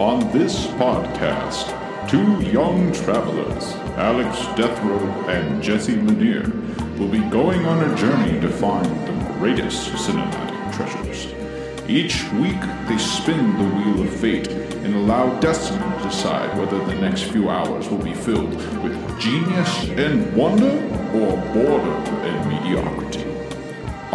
On this podcast, two young travelers, Alex Deathrow and Jesse Lanier, will be going on a journey to find the greatest cinematic treasures. Each week, they spin the wheel of fate and allow destiny to decide whether the next few hours will be filled with genius and wonder or boredom and mediocrity.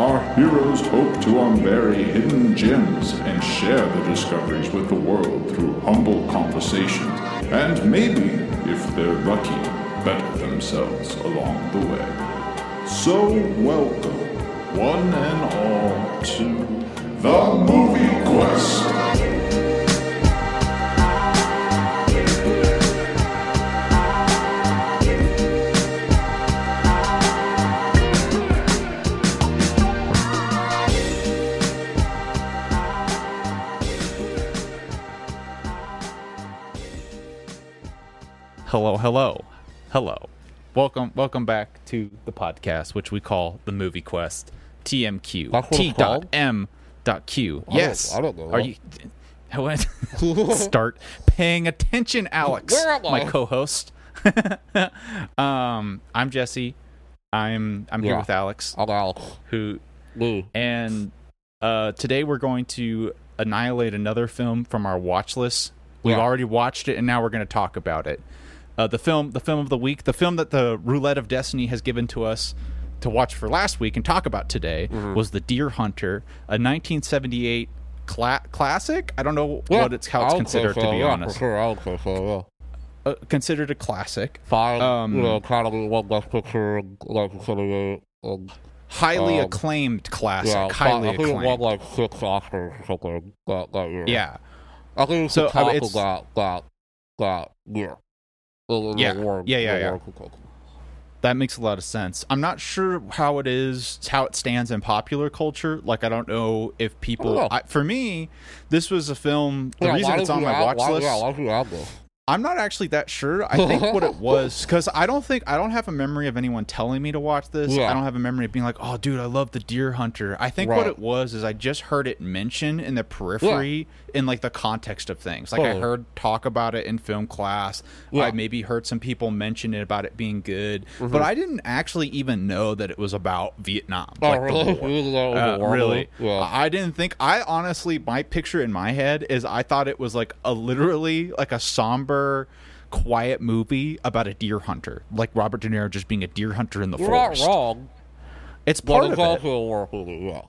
Our heroes hope to unbury hidden gems and share the discoveries with the world through humble conversations, and maybe, if they're lucky, better themselves along the way. So, welcome, one and all, to the Movie Quest. Hello, hello, hello. Welcome, welcome back to the podcast, which we call the Movie Quest. TMQ. That's what T dot? M dot Q. I don't- Yes. I don't know. Are you? Start paying attention, Alex, my co-host. um, I'm Jesse. I'm I'm here with Alex, I'm Alex. who Me. and uh, today we're going to annihilate another film from our watch list. We've Yeah. already watched it, and now we're going to talk about it. Uh, the film, the film of the week, the film that the Roulette of Destiny has given to us to watch for last week and talk about today Mm-hmm. was The Deer Hunter, a 1978 cla- classic. I don't know Yeah, what it's how it's considered to be yeah, honest. Sure, I would say so, yeah. Uh, considered a classic, Fine, Um, you know, Academy One Best Picture, and, consider um, highly Um, acclaimed classic, yeah, highly I think it won, acclaimed. like, six Oscars or something that, that year. Yeah, I think it's So, the I mean, it's- of that, that, that year. Yeah, award- yeah, yeah, yeah. award competition. That makes a lot of sense. I'm not sure how it is, how it stands in popular culture. Like, I don't know if people. Oh. I, for me, this was a film. The Yeah, reason it's on my watch list. Yeah, why did you add this? I'm not actually that sure. I think what it was because I don't think I don't have a memory of anyone telling me to watch this. Yeah. I don't have a memory of being like, "Oh, dude, I love the Deer Hunter." I think what it was is I just heard it mentioned in the periphery in like the context of things. Like I heard talk about it in film class. Yeah. I maybe heard some people mention it about it being good, Mm-hmm. but I didn't actually even know that it was about Vietnam. Oh, like really? war. You didn't know it was a Uh, really? Yeah. I didn't think. I honestly, my picture in my head is I thought it was like a literally like a somber, quiet movie about a deer hunter, like Robert De Niro just being a deer hunter in the You're not forest. wrong, It's part it's of it. also a war movie, yeah.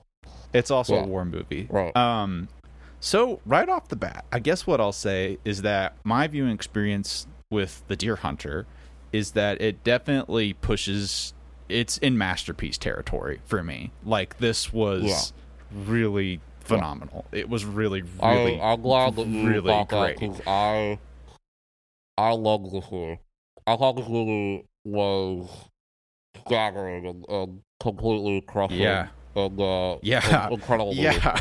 It's also Yeah. a war movie. Right. Um, so right off the bat, I guess what I'll say is that my viewing experience with the Deer Hunter is that it definitely pushes. It's in masterpiece territory for me. Like this was really phenomenal. It was really, really, I, I'm glad that you really that great. because I, I love this movie. I thought this movie was staggering and, and completely crushing. Yeah. And uh, Yeah. incredible. yeah,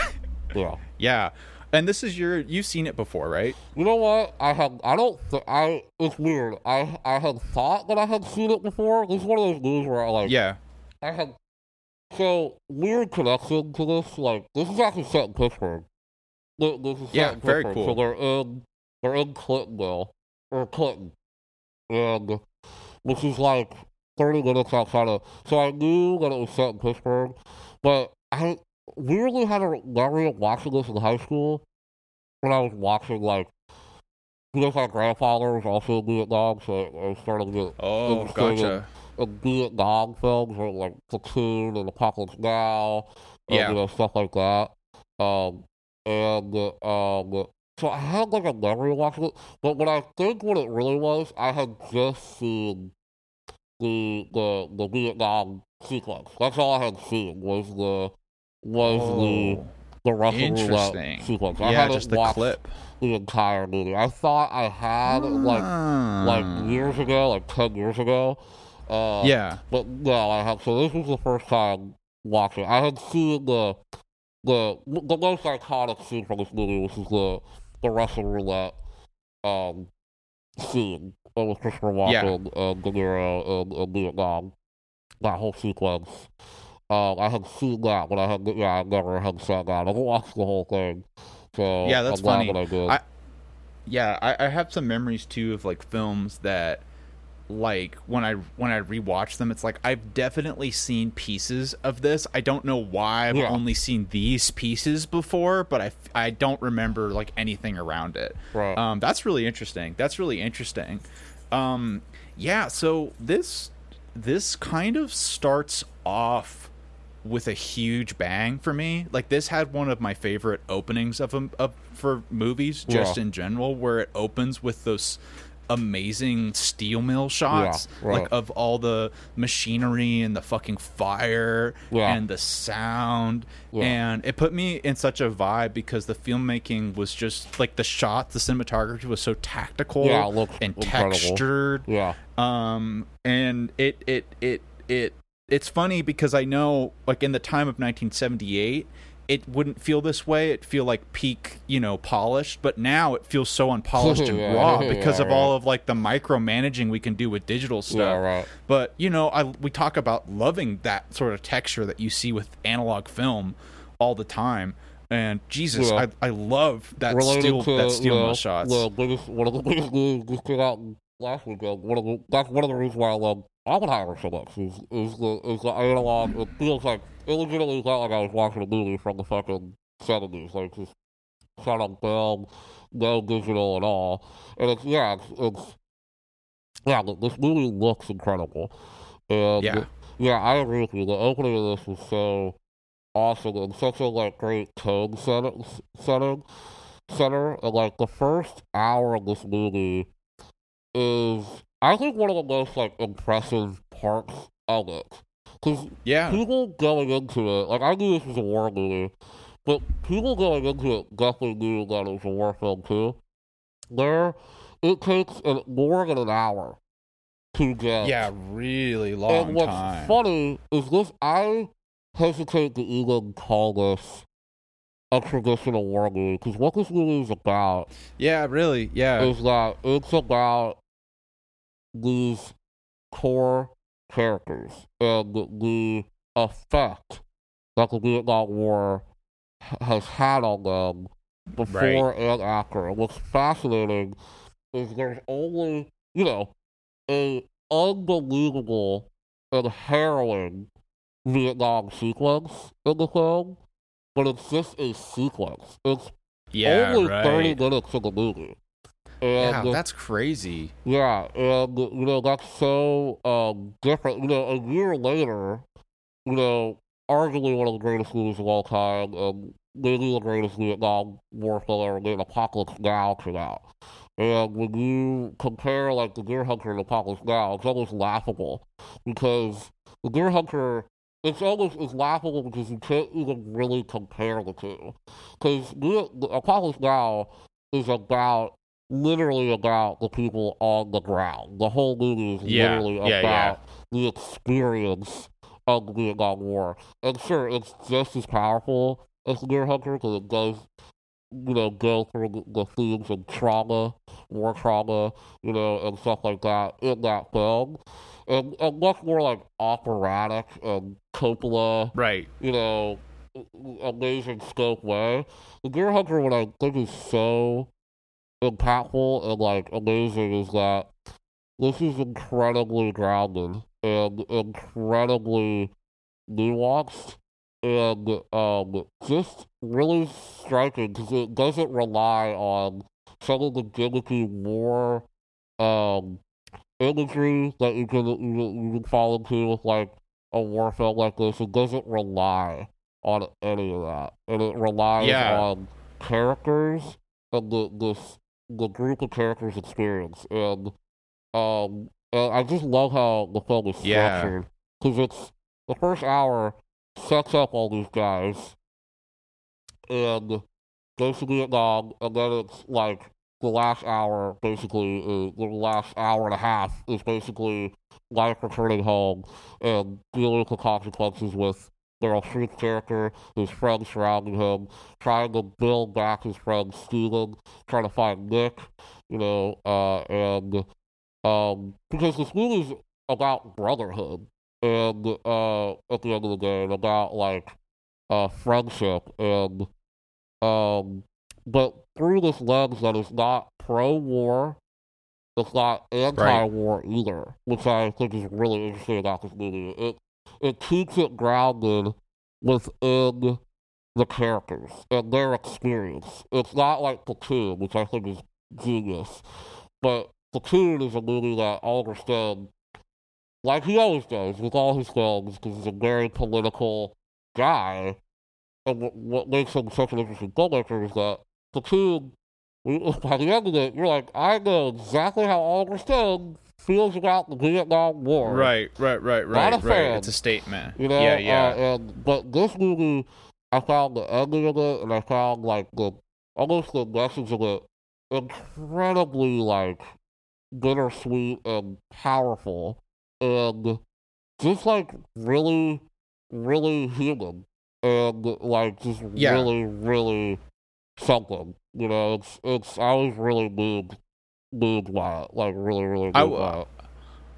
yeah. yeah. And this is your. You've seen it before, right? You know what? I had. I don't. Th- I. It's weird. I. I had thought that I had seen it before. This is one of those movies where I like. Yeah. I had. So weird connection to this. Like this is actually set in Pittsburgh. This, this is Yeah, very Pittsburgh. cool. So they're in. They're in Clintonville or Clinton, and which is like thirty minutes outside of. So I knew that it was set in Pittsburgh, but I weirdly had a memory of watching this in high school when I was watching like. Because my grandfather was also in Vietnam, so I was starting to get Oh, It's sort of- gotcha. of Vietnam films or like Platoon and Apocalypse Now, uh, Yeah. you know, stuff like that. Um, and uh, um, so I had like a memory of watching it, but what I think what it really was, I had just seen the the the Vietnam sequence. That's all I had seen was the was the Oh, the Russian roulette sequence. I yeah, hadn't just the watched clip. the entire movie. I thought I had like like Ah. years ago, like ten years ago. Uh, yeah. but no, I have. So this was the first time watching. I had seen the the the most iconic scene from this movie, which is the the Russian roulette um scene uh, with Christopher Yeah. Walken and De Niro in, in Vietnam. That whole sequence. Um, I had seen that, but I had yeah, I never had sat down. I watched the whole thing. So Yeah, that's I'm glad funny. that I. I- yeah, I, I have some memories too of like films that like when I when I rewatch them, it's like I've definitely seen pieces of this. I don't know why I've Yeah. only seen these pieces before, but I I don't remember like anything around it. Right. Um, that's really interesting. That's really interesting. Um, yeah. So this this kind of starts off with a huge bang for me. Like this had one of my favorite openings of them of for movies just Yeah. in general, where it opens with those amazing steel mill shots Yeah, right. like of all the machinery and the fucking fire Yeah. and the sound Yeah. and it put me in such a vibe because the filmmaking was just like the shots the cinematography was so tactical Yeah, it looked and incredible. textured Yeah. um and it it it it it's funny because i know like in the time of 1978 it wouldn't feel this way it feel like peak you know polished but now it feels so unpolished and Yeah, raw yeah, because of right. all of like the micromanaging we can do with digital stuff Yeah, right. but you know i we talk about loving that sort of texture that you see with analog film all the time and jesus Yeah. I, I love that steel that steel mill the, shots The biggest, one of the biggest movies just came out last weekend. One of the, that's one of the reasons why I love Oppenheimer so much. Is, is the is the analog? It feels like it legitimately felt like I was watching a movie from the fucking seventies, like just shot on film, no digital at all. And it's yeah, it's, it's yeah. This movie looks incredible. And Yeah. yeah, I agree with you. The opening of this was so awesome and such a like great tone setting, setting, center. And like the first hour of this movie is, I think, one of the most like impressive parts of it. Because yeah people going into it, like I knew this was a war movie, but people going into it definitely knew that it was a war film too. There, it takes an, more than an hour to get. yeah really long And what's time funny is this. I hesitate to even call this a traditional war movie because what this movie is about yeah really yeah is that it's about these core characters uh, and the effect that the Vietnam War has had on them before and after. And what's fascinating is there's only, you know, a unbelievable and harrowing Vietnam sequence in the film, but it's just a sequence. It's yeah only right 30 minutes of the movie. Uh, and yeah that's crazy yeah, uh, and you know that's so um different. You know, a year later, you know, arguably one of the greatest movies of all time, and maybe the greatest Vietnam War film ever made, Apocalypse Now came out. And when you compare like the Deer Hunter and Apocalypse Now, it's almost laughable because the Deer Hunter. It's almost it's laughable because you can't even really compare the two. Because Apocalypse Now is about literally about the people on the ground. The whole movie is Yeah, literally yeah, about the experience of the Vietnam War. And sure, it's just as powerful as the Deer Hunter because it does, you know, go through the, the themes of trauma, war trauma, you know, and stuff like that in that film. And, and much more like operatic and Coppola right you know, amazing scope way. The Deer Hunter, what I think is so impactful and like amazing is that this is incredibly grounded and incredibly nuanced and um just really striking because it doesn't rely on some of the gimmicky war um imagery that you can you, you can fall into with like a war film like this. It doesn't rely on any of that, and it relies Yeah. on characters and the the the group of characters' experience. And um, and I just love how the film is Yeah. structured because it's the first hour sets up all these guys and goes to Vietnam, and then it's like the last hour, basically, uh, the last hour and a half is basically life returning home and dealing with the consequences with Meryl Streep's character, his friends surrounding him, trying to build back his friend Steven, trying to find Nick, you know, uh, and um, because this movie is about brotherhood, and uh, at the end of the day, and about like uh, friendship and um, but through this lens that is not pro-war, it's not anti-war either, which I think is really interesting about this movie. It it keeps it grounded within the characters and their experience. It's not like Platoon, which I think is genius, but Platoon is a movie that Stone, like he always does with all his films, because he's a very political guy, and what, makes him such an interesting filmmaker is that Platoon, by the end of it, you're like, I know exactly how Oliver Stone feels about the Vietnam War. Right, right, right, Not right, a right. fan. It's a statement. You know, yeah, yeah. Uh, and but this movie, I found the ending of it, and I found like the almost the message of it incredibly like bittersweet and powerful, and just like really, really human, and like just Yeah. really, really something. You know, it's it's I was really moved, by like really, really moved I.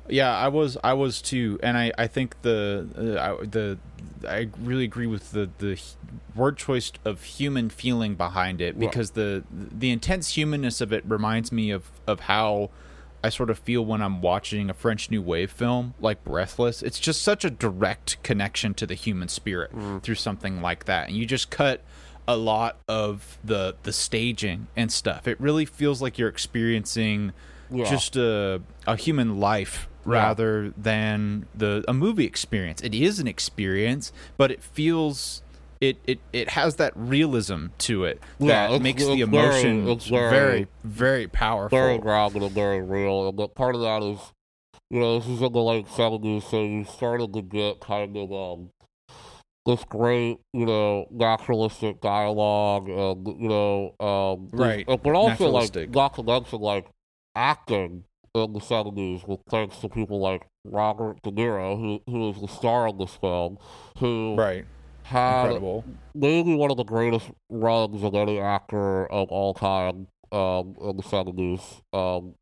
Yeah, I was, I was too, and I, I think the, uh, I, the, I really agree with the the word choice of human feeling behind it Right. because the the intense humanness of it reminds me of of how I sort of feel when I'm watching a French New Wave film like Breathless. It's just such a direct connection to the human spirit through something like that, and you just cut a lot of the the staging and stuff. It really feels like you're experiencing Yeah. just a a human life rather than the a movie experience. It is an experience, but it feels it it, it has that realism to it Yeah, that makes the very- emotion it's very very- very powerful. very grounded and very real. And part of that is, you know, this is in the late seventies, so you started to get kind of um this great, you know, naturalistic dialogue, and you know, um, Right, but also like not to mention like acting in the seventies, with thanks to people like Robert De Niro, who who is the star of this film, who right. had Incredible. maybe one of the greatest runs of any actor of all time um, in the seventies. Um,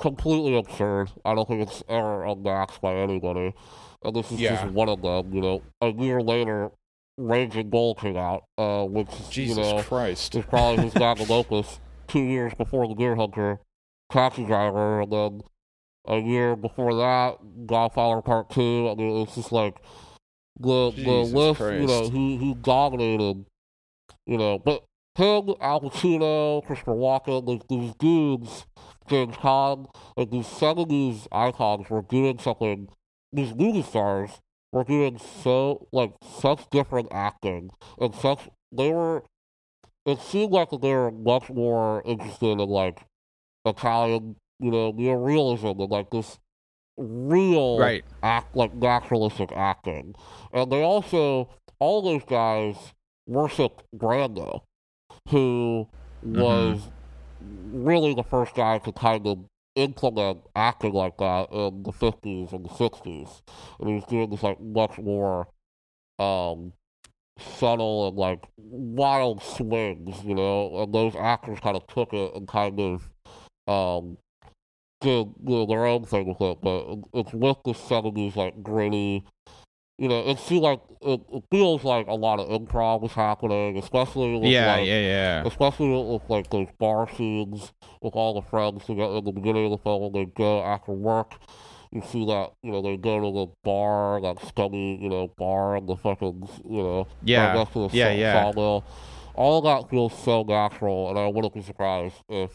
completely absurd. I don't think it's ever unmatched by anybody. And this is Yeah. just one of them. You know, a year later, Raging Bull came out, uh, which Jesus you know Christ. is probably his magnum opus. Two years before The Deer Hunter, Taxi Driver, and then a year before that, Godfather Part Two. I mean, it's just like the the Jesus list. You know, Christ. he he dominated. You know, but him, Al Pacino, Christopher Walken, like these dudes, James Caan, like these seventies icons were doing something. These movie stars were doing so like such different acting and such. They were. It seemed like they were much more interested in like Italian, you know, neorealism and like this real Right. act like naturalistic acting. And they also all those guys worshiped Brando, who mm-hmm. was really the first guy to kind of implement acting like that in the fifties and the sixties. And he was doing this like much more um subtle and like wild swings, you know, and those actors kind of took it and kind of um did you their own thing with it, but it's with the seventies like gritty. You know, it feels like it, it feels like a lot of improv was happening, especially with Yeah, like, yeah, yeah. especially with, like those bar scenes with all the friends together in the beginning of the film they go after work. You see that, you know, they go to the bar, that scummy, you know, bar and the fucking, you know, Yeah, right next the yeah, yeah. sawmill. All that feels so natural, and I wouldn't be surprised if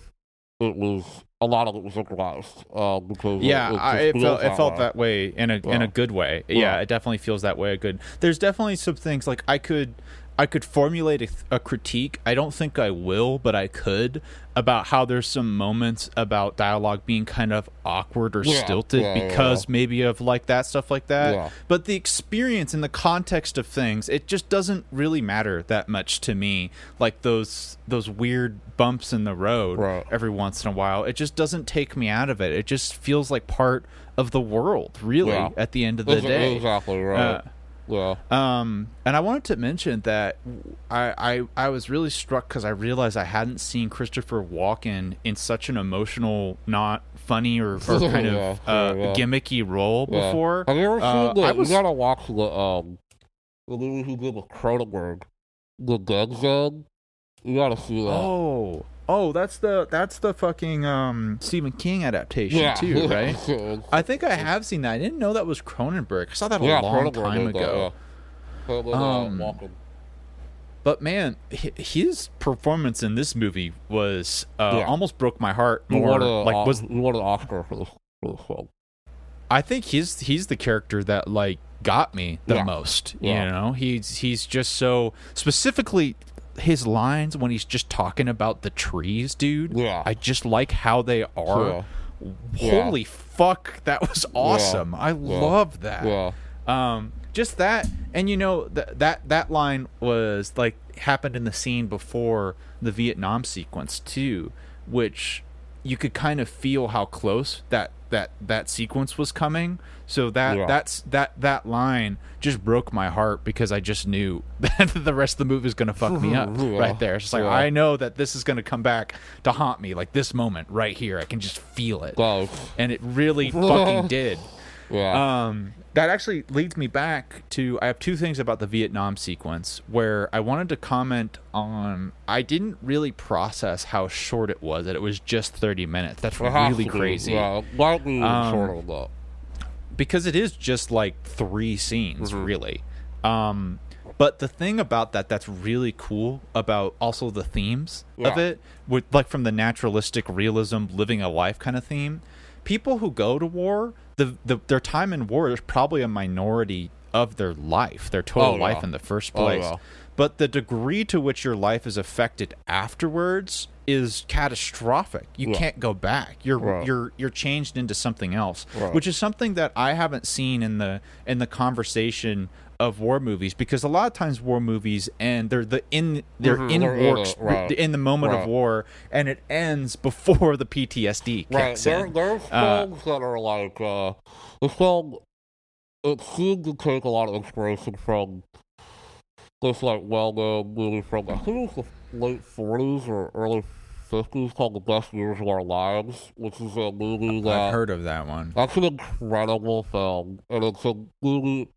it was a lot of it was improvised. Uh, because yeah, it, it, I, it felt it that felt way. that way in a in a good way. Yeah. Yeah, it definitely feels that way. A good. There's definitely some things like I could I could formulate a, a critique. I don't think I will, but I could about how there's some moments about dialogue being kind of awkward or Yeah, stilted yeah, because yeah. maybe of like that stuff like that. But the experience and the context of things, it just doesn't really matter that much to me. Like those those weird bumps in the road Right. every once in a while. It just doesn't take me out of it. It just feels like part of the world, really, at the end of the day. Exactly right. Uh, yeah. um, and I wanted to mention that I I, I was really struck because I realized I hadn't seen Christopher Walken in such an emotional, not funny or, or kind of Yeah, uh, yeah, yeah. gimmicky role before. Have you ever Uh, seen the? I was- You gotta watch the um, the movie he did with Cronenberg, The Dead Zone. You gotta see that. Oh, oh, that's the that's the fucking um Stephen King adaptation yeah, too, right? I think I have seen that. I didn't know that was Cronenberg. I saw that a yeah, long Cronenberg time did that, ago. yeah. Uh, Um, But man, his performance in this movie was uh, almost broke my heart more. a, Like was won an Oscar for film. I think he's he's the character that like got me the Yeah. most. Yeah. You know, he's he's just so specifically his lines when he's just talking about the trees, dude. Yeah. I just like how they are. Yeah. Holy fuck, that was awesome. I love that. Yeah. Um, just that, and you know that that that line was like happened in the scene before the Vietnam sequence too, which you could kind of feel how close that that that sequence was coming. So that Yeah. that's that that line just broke my heart because I just knew that the rest of the movie is gonna fuck me up Yeah. right there. It's just like Yeah. I know that this is gonna come back to haunt me, like this moment right here. I can just feel it, Goes. and it really fucking did. Yeah. Um, that actually leads me back to I have two things about the Vietnam sequence where I wanted to comment on. I didn't really process how short it was. That it was just thirty minutes. That's really crazy Yeah, likely Um, of that. because it is just like three scenes, Mhm. really. Um, but the thing about that that's really cool about also the themes of it, with like from the naturalistic realism, living a life kind of theme. People who go to war, the, the their time in war is probably a minority of their life, their total Oh, life in the first Oh, place. But the degree to which your life is affected afterwards is catastrophic. You can't go back. You're you're you're changed into something else, which is something that I haven't seen in the in the conversation of war movies because a lot of times war movies end they're the in they're Mhm, in war it, right. in the moment of war and it ends before the PTSD Right. kicks There, in. there's Uh, films that are like uh, the film. It seemed to take a lot of inspiration from this like well-known movie from I think it was the late '40s or early '50s called "The Best Years of Our Lives," which is a movie that I've heard of that one. That's an incredible film, and it's a movie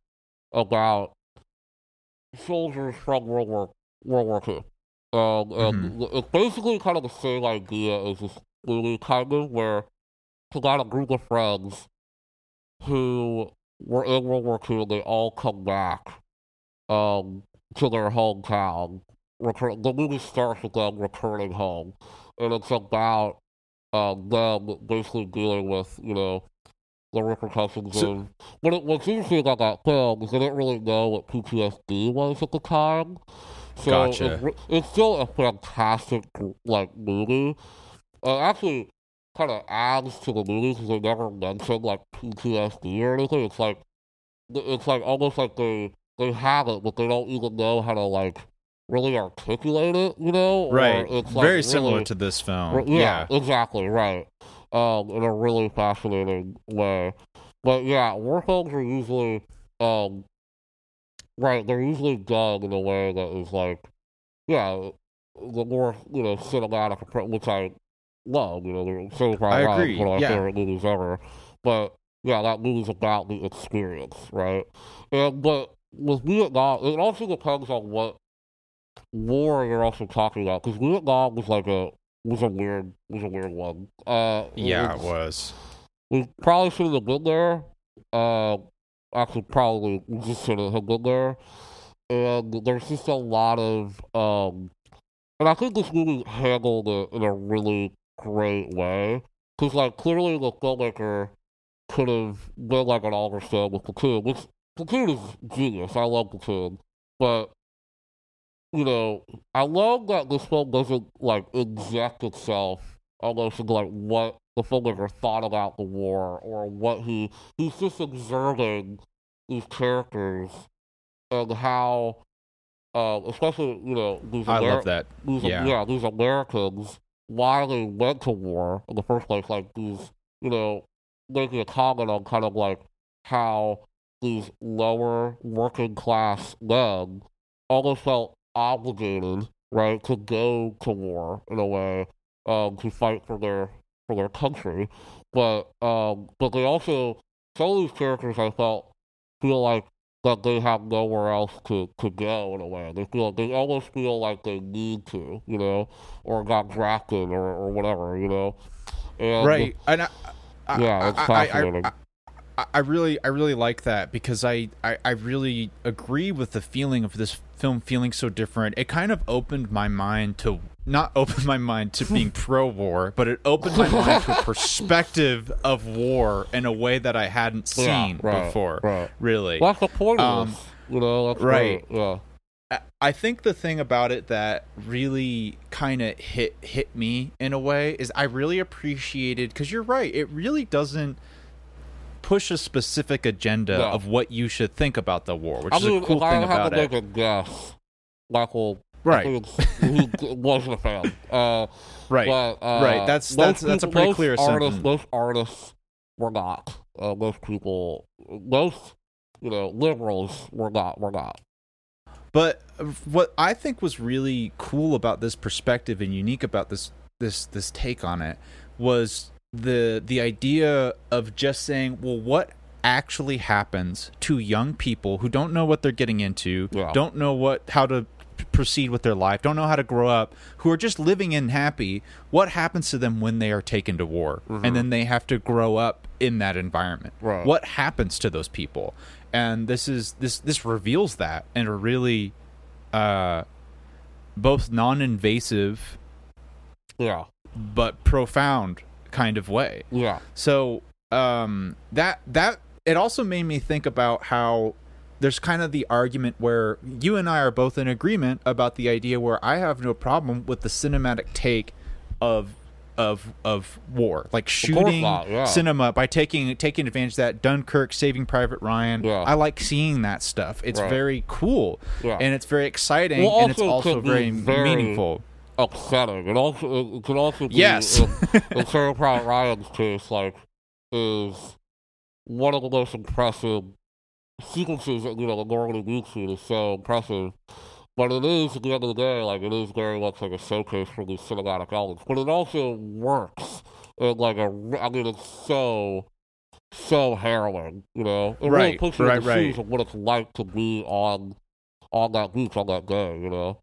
about soldiers from World War World War Two. Um, and it's basically kind of the same idea as this movie, kind of where it's got a group of friends who were in World War Two, and they all come back um, to their hometown. Return, the movie starts with them returning home, and it's about um, them basically dealing with, you know, the repercussions So- of. But it, what's interesting about that film is they didn't really know what PTSD was at the time. So Gotcha. it's, it's still a fantastic like movie. Uh, actually, kind of adds to the movie because they never mention like PTSD or anything. It's like it's like almost like they they have it, but they don't even know how to like really articulate it. You know, Or Right. It's like Very similar really- to this film. Re- yeah, exactly, right. Um, in a really fascinating way. But yeah, war films are usually, um, right, they're usually done in a way that is like, yeah, the more, you know, cinematic, appro- which I love, you know, the Saving Private I agree, one of my yeah. favorite movies ever. But yeah, that movie's about the experience, right? And, but with Vietnam, it also depends on what war you're also talking about, because Vietnam was like a, was a weird, was a weird one. Uh, Yeah, it was. we probably shouldn't have been there. Uh, actually, probably we just shouldn't have been there. And there's just a lot of, um, and I think this movie handled it in a really great way. Because, like, clearly the filmmaker could have been like an Oliver Stone with Platoon, which Platoon is genius. I love Platoon. But, you know, I love that this film doesn't, like, inject itself almost into, like, what the filmmaker thought about the war or what he he's just observing these characters and how uh, especially you know these I love that. these Yeah. yeah these Americans why they went to war in the first place like these you know making a comment on kind of like how these lower working class men almost felt obligated right to go to war in a way um, to fight for their for their country, but um, but they also some of these characters I felt feel like that they have nowhere else to, to go in a way. They feel they almost feel like they need to, you know, or got drafted or, or whatever, you know. And right and I, I, Yeah, it's fascinating. I, I, I really i really like that because I, I i really agree with the feeling of this film feeling so different it kind of opened my mind to not open my mind to being pro-war but it opened my mind to a perspective of war in a way that i hadn't Yeah, seen right, before right. really Well, that's the point Um, you know. That's right. Yeah. I- I think the thing about it that really kind of hit hit me in a way is I really appreciated because you're right. It really doesn't push a specific agenda No. of what you should think about the war, which I is mean, a cool thing about it. a guess, Michael, Right. I think it's, he wasn't a fan. Uh, Right, But, uh, right. That's- that's- that's a pretty most clear artists, sentence. Most artists were not. Uh, most people, most you know, liberals were not. Were not. But what I think was really cool about this perspective and unique about this this this take on it was the the idea of just saying, well, what actually happens to young people who don't know what they're getting into, Yeah. don't know what how to proceed with their life, don't know how to grow up, who are just living in happy, what happens to them when they are taken to war and then they have to grow up in that environment? Right. What happens to those people? And this is this this reveals that in a really uh both non-invasive Yeah. but profound kind of way. Yeah. So um, that that it also made me think about how there's kind of the argument where you and I are both in agreement about the idea where I have no problem with the cinematic take of of of war, like shooting not, yeah. cinema by taking taking advantage of that Dunkirk, Saving Private Ryan. Yeah. I like seeing that stuff. It's Right. very cool Yeah. and it's very exciting Well, and it's also also could be very, very- meaningful. Upsetting. It also it could also be Yes. in, Saving Private Ryan's case, like is one of the most impressive sequences that you know the Normandy beach scene is so impressive. But it is at the end of the day, like it is very much like a showcase for these cinematic elements. But it also works in like a I mean it's so so harrowing, you know. It really Right, puts you in the right. shoes of what it's like to be on on that beach on that day, you know.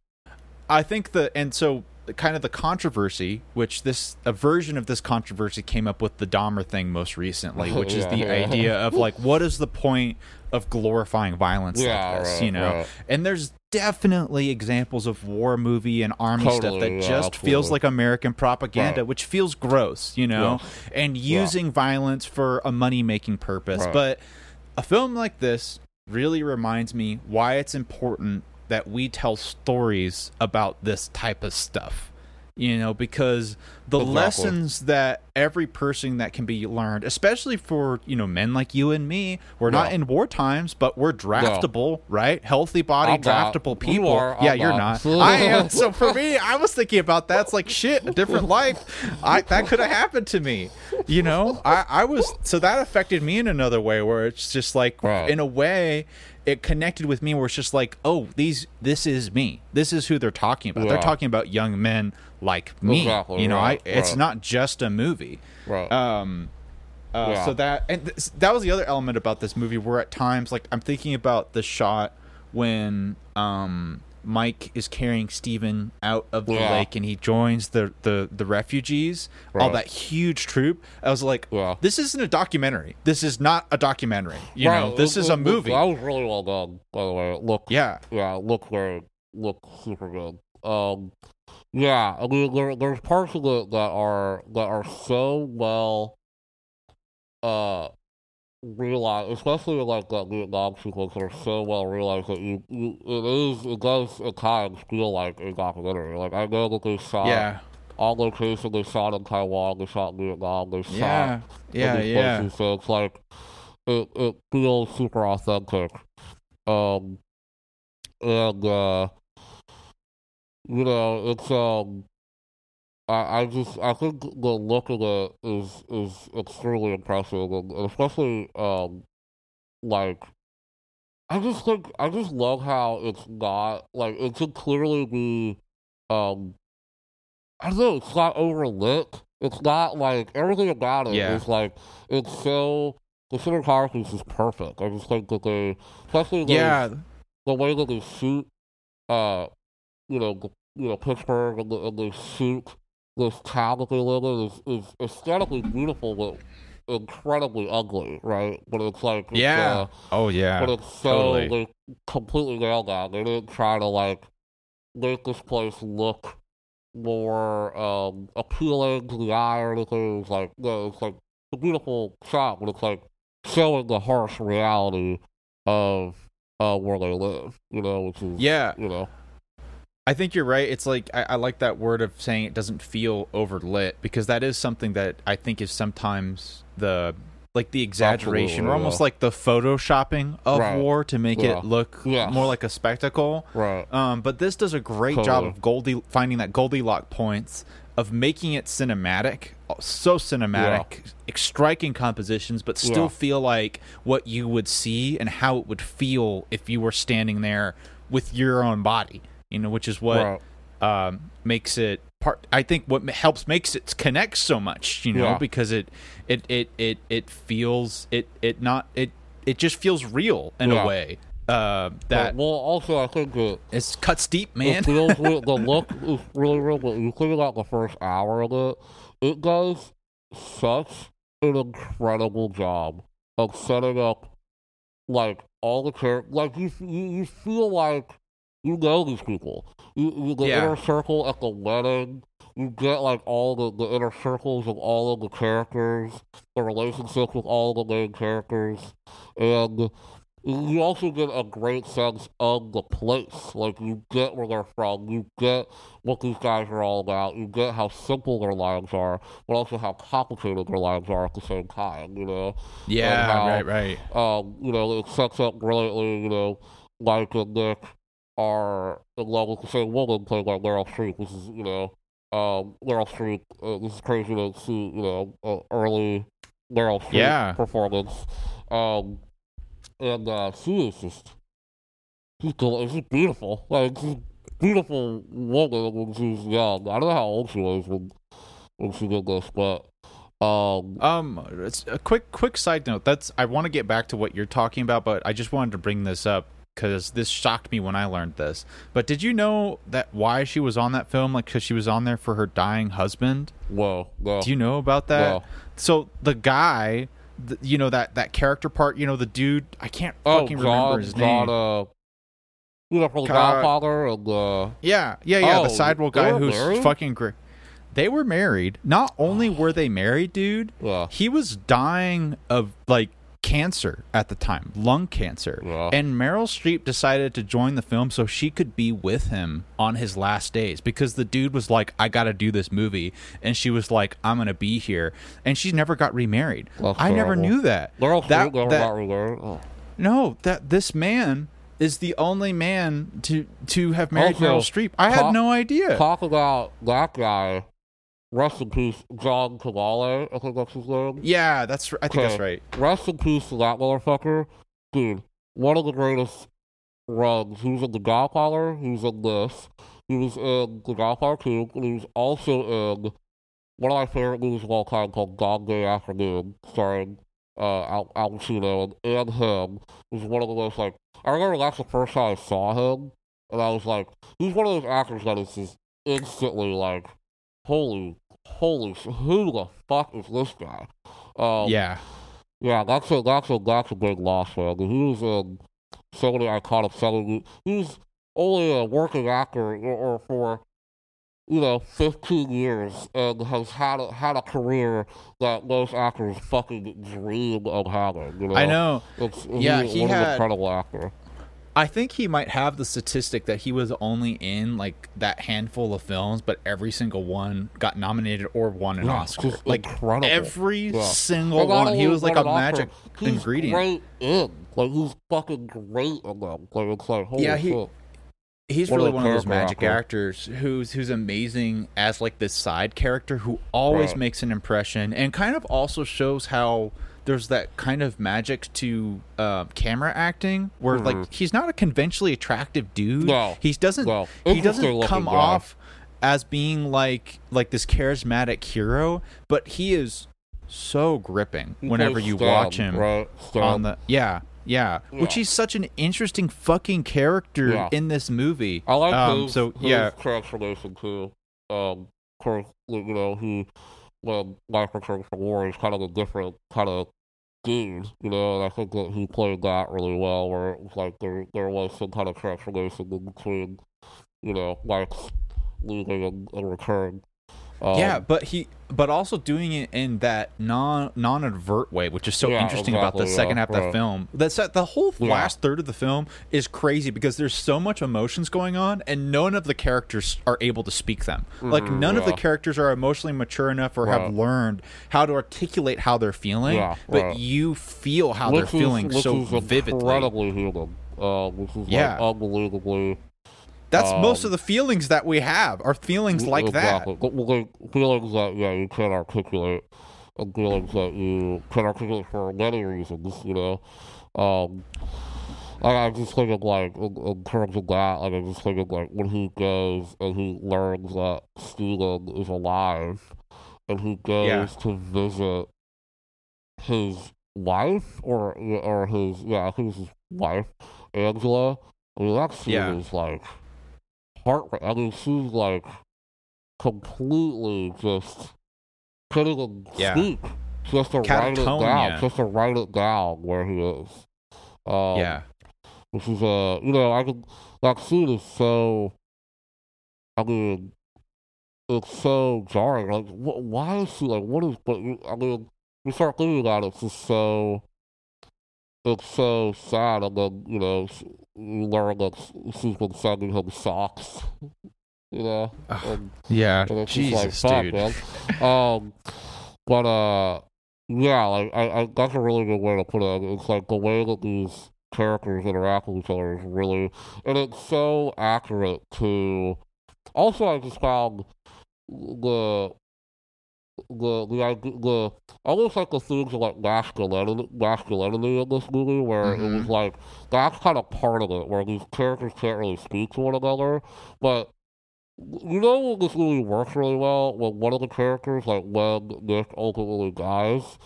I think the and so kind of the controversy, which this a version of this controversy came up with the Dahmer thing most recently, which is the yeah. idea of like what is the point of glorifying violence Yeah, like this, right, you know? right. And there's definitely examples of war movie and army stuff that yeah, just feels like American propaganda, Right. which feels gross, you know, and using violence for a money making purpose. But a film like this really reminds me why it's important that we tell stories about this type of stuff. You know, because the lessons that every person that can be learned, especially for, you know, men like you and me, we're not in war times, but we're draftable, right? Healthy body, I'm draftable You people. are, yeah, you're not. not. I am. So for me, I was thinking about that. It's like shit, a different life. I that could have happened to me. You know, I I was so that affected me in another way where it's just like Right. in a way it connected with me where it's just like, oh, these this is me. This is who they're talking about. They're talking about young men like me. Exactly, you know, right, I it's right. not just a movie. Right. Um, uh, Yeah. So that and th- that was the other element about this movie, where at times, like I'm thinking about the shot when um, Mike is carrying Steven out of the Yeah. lake and he joins the the the refugees, All that huge troop. I was like, Yeah. this isn't a documentary. This is not a documentary. You Right, know, this it- is it- a movie. That was really well done, by the way. It looked, Yeah. yeah, very, looked super good. Um, yeah, I mean, there, there's parts of it that are that are so well, uh, realized, especially like that Vietnam sequence that are so well realized that you, you it is it does at times feel like a documentary. Like I know that they shot Yeah. on location, they shot in Taiwan, they shot in Vietnam, they shot Yeah. in Yeah. these Yeah. places, so it's like it it feels super authentic. Um and uh you know, it's um I, I just I think the look of it is is extremely impressive and, and especially um like I just think I just love how it's not like it could clearly be um I don't know, it's not overlit. It's not like everything about it is Yeah. like it's so the cinematography is just perfect. I just think that they, especially the, Yeah, the way that they shoot, uh, you know, the- you know Pittsburgh and, the, and they shoot this town that they live in is, is aesthetically beautiful, but incredibly ugly, right? But it's like it's, yeah. uh, oh yeah. but it's so totally. they completely nailed that. They didn't try to like make this place look more um appealing to the eye or anything. It's like no, it's like a beautiful shot, but it's like showing the harsh reality of uh where they live. You know, which is yeah, you know, I think you're right. It's like I, I like that word of saying it doesn't feel overlit because that is something that I think is sometimes the like the exaggeration or almost like the photoshopping of Right. war to make Yeah. it look Yeah. more like a spectacle. right. Um, but this does a great job of Goldie finding that Goldilocks points of making it cinematic, so cinematic, striking compositions, but still Yeah. feel like what you would see and how it would feel if you were standing there with your own body. You know, which is what Right. um, makes it part. I think what helps makes it connect so much. You know, Yeah. because it it it it it feels it it not it it just feels real in Yeah. a way. Uh, But, that well, also I think that it's cuts deep, man. It feels. The look is really real, but you think about the first hour of it, it does such an incredible job of setting up, like, all the characters. Like, you, you, you feel like you know these people. You, you the Yeah. inner circle at the wedding. You get like all the, the inner circles of all of the characters, the relationships with all the main characters, and you also get a great sense of the place. Like you get where they're from, you get what these guys are all about, you get how simple their lives are, but also how complicated their lives are at the same time. You know, Yeah, how, right, right. Um, you know, it sets up brilliantly. You know, like and Nick are in love with the same woman played by Meryl Streep, which is you know, um, Meryl Streep. Uh, this is crazy to see. You know, uh, early Meryl Streep Yeah. performance. Um, and uh, she is just she's she's beautiful. Like she's a beautiful woman when she's young. I don't know how old she was when when she did this, but um, Um, it's a quick quick side note. That's I want to get back to what you're talking about, but I just wanted to bring this up because this shocked me when I learned this. But did you know that why she was on that film? Like, because she was on there for her dying husband. Whoa, whoa. Do you know about that? No. So the guy, th you know that that character part. You know the dude. I can't oh, fucking John, remember his John, name. uh, the Godfather and uh, Yeah, yeah, yeah. Oh, the sidewalk guy who's married? fucking great. They were married. Not only were they married, dude, yeah, he was dying of like cancer at the time, lung cancer. Yeah. And Meryl Streep decided to join the film so she could be with him on his last days because the dude was like, I got to do this movie. And she was like, I'm going to be here. And she never got remarried. That's I never knew that. Laurel, that, never that- remarried. Oh. no, that this man is the only man to to have married Also, Meryl Streep. I had talk- no idea. Talk about that guy. Rest in peace, John Cazale. I think that's his name. yeah, that's I think that's right. Rest in peace to that motherfucker. Dude, one of the greatest runs. He was in The Godfather. He was in this. He was in The Godfather 2. And he was also in one of my favorite movies of all time called Dog Day Afternoon, starring uh, Al, Al Pacino and, and him. He was one of the most, like, I remember that's the first time I saw him. And I was like, he's one of those actors that is just instantly like, holy, holy, who the fuck is this guy? Um, yeah. yeah, that's a that's a that's a big loss, man. He was in so many iconic selling. He was only a working actor or, or for you know fifteen years and has had a, had a career that most actors fucking dream of having. You know, I know. It's, Yeah, he's he one of an had- incredible actor. I think he might have the statistic that he was only in like that handful of films, but every single one got nominated or won an Yeah, Oscar. Like incredible. every Yeah. single And one. He was like a magic he's ingredient. Great in like he's fucking great in them. Like it's like holy Yeah, he- shit. He's One of really one of those magic actors. actors who's who's amazing as like this side character who always Right. makes an impression and kind of also shows how there's that kind of magic to uh, camera acting where like he's not a conventionally attractive dude. Mm-hmm. He doesn't. No. He doesn't come guy. off as being like like this charismatic hero, but he is so gripping whenever you watch him right? On the yeah yeah, which Yeah. he's such an interesting fucking character Yeah. in this movie. I like um, his, so his yeah, transformation too. Um, course, you know, he when Life returns from war, he's kind of a different kind of dude, you know, and I think that he played that really well, where it was like there there was some kind of transformation in between, you know, like leaving and, and return. Um, yeah, but he but also doing it in that non non advert way, which is so Yeah, interesting about the exactly, second yeah, half of the film. That's the whole Yeah. last third of the film is crazy because there's so much emotions going on, and none of the characters are able to speak them. like Mhm, none of the characters are emotionally mature enough or have learned how to articulate how they're feeling. Yeah, but you feel how which they're feeling is, which so vividly. incredibly human. Uh, which is Yeah. like unbelievably That's most um, of the feelings that we have are feelings like exactly. that. Like feelings that yeah you can't articulate, and feelings that you can't articulate for many reasons. You know, um, I, I just think of like in, in terms of that, like I just think of like when he goes and he learns that Steven is alive, and he goes Yeah. to visit his wife or or his yeah I think it's his wife Angela. I mean that scene Yeah. is like heart. I mean she's like completely just couldn't even Yeah. speak. Just to write it down, just to write it down where he is. Um, yeah. which is uh you know I could that scene is so I mean it's so jarring like wh- why is she like what is but I mean you start thinking about it it's just so it's so sad and then you know you learn that she's been sending him socks you know and, Yeah. and Jesus, like dude. man um but uh yeah like I, I that's a really good way to put it it's like the way that these characters interact with each other is really and it's so accurate to also I just found the the the the almost like the themes of like masculinity masculinity in this movie where it was Mhm. like that's kind of part of it where these characters can't really speak to one another but you know when this movie works really well when one of the characters like when Nick ultimately dies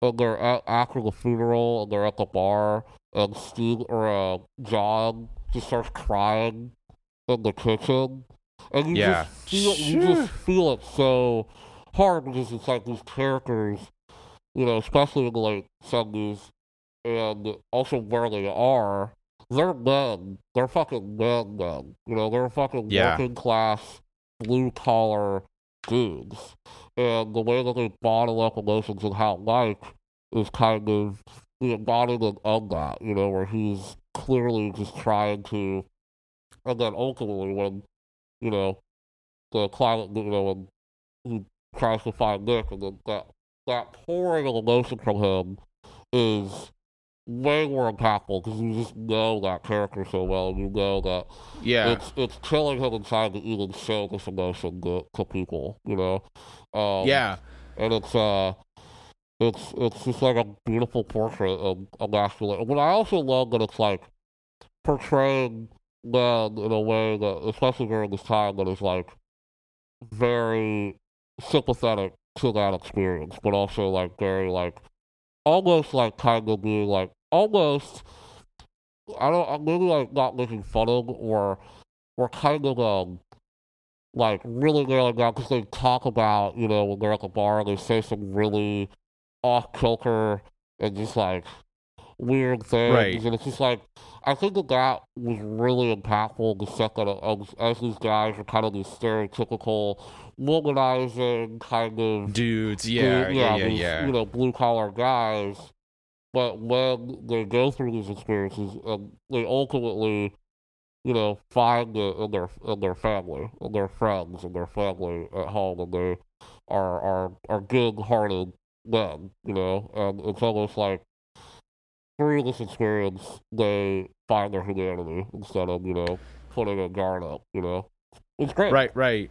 and they're at, after the funeral and they're at the bar and Steve or uh, John just starts crying in the kitchen and you Yeah. just feel you just feel it so hard because it's like these characters you know especially in the late seventies and also where they are they're men. They're fucking men men you know they're fucking Yeah. working class blue collar dudes. And the way that they bottle up emotions and how Mike is kind of the embodiment of that, you know, where he's clearly just trying to, and then ultimately when, you know, the climate, you know, when he tries to find Nick, and then that that pouring of emotion from him is way more impactful because you just know that character so well, you know that Yeah. it's it's killing him inside to even show this emotion to, to people, you know. Um, yeah. and it's uh, it's it's just like a beautiful portrait of a masculine. But I also love that it's like portraying men in a way that, especially during this time, that is like very sympathetic to that experience, but also like very like almost like kind of being like almost. I don't. I'm maybe like not making fun of or or kind of um like really nailing down because they talk about you know when they're at the bar they say some really off kilter and just like weird things Right. and it's just like I think that that was really impactful set that as, as these guys are kind of these stereotypical womanizing kind of Dudes. Yeah. blue- Yeah. Yeah. these, Yeah. you know blue collar guys but when they go through these experiences and they ultimately you know, find it in their in their family, in their friends, in their family at home, and they are are are good-hearted men, you know, and it's almost like through this experience they find their humanity instead of you know putting a guard up, you know. It's great, Right. Right.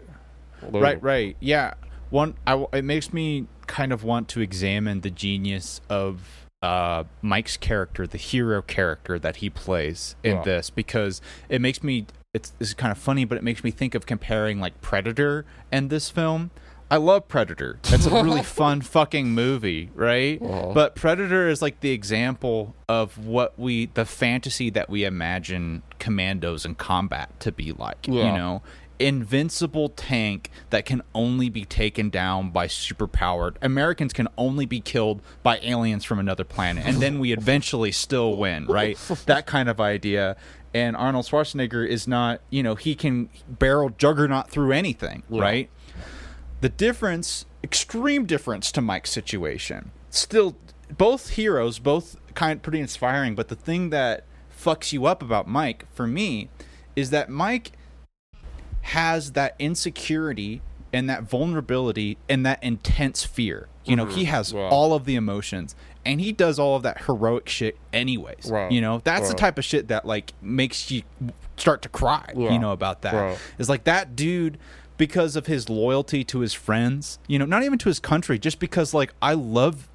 Right, right. Yeah. One I, it makes me kind of want to examine the genius of uh, Mike's character, the hero character that he plays in Yeah. this because it makes me it's is kind of funny, but it makes me think of comparing like Predator and this film. I love Predator. It's a really fun fucking movie, right? Uh-huh. But Predator is like the example of what we the fantasy that we imagine commandos and combat to be like. You know, invincible tank that can only be taken down by superpowered Americans can only be killed by aliens from another planet and then we eventually still win, right? That kind of idea. And Arnold Schwarzenegger is not, you know, he can barrel juggernaut through anything, Yeah. right? The difference, extreme difference to Mike's situation. Still, both heroes, both kind pretty inspiring. But the thing that fucks you up about Mike, for me, is that Mike has that insecurity and that vulnerability and that intense fear. You know, he has Mm-hmm. All of the emotions and he does all of that heroic shit anyways. Right. You know, that's the type of shit that like makes you start to cry, you know, about that. It's like that dude because of his loyalty to his friends, you know, not even to his country, just because like I love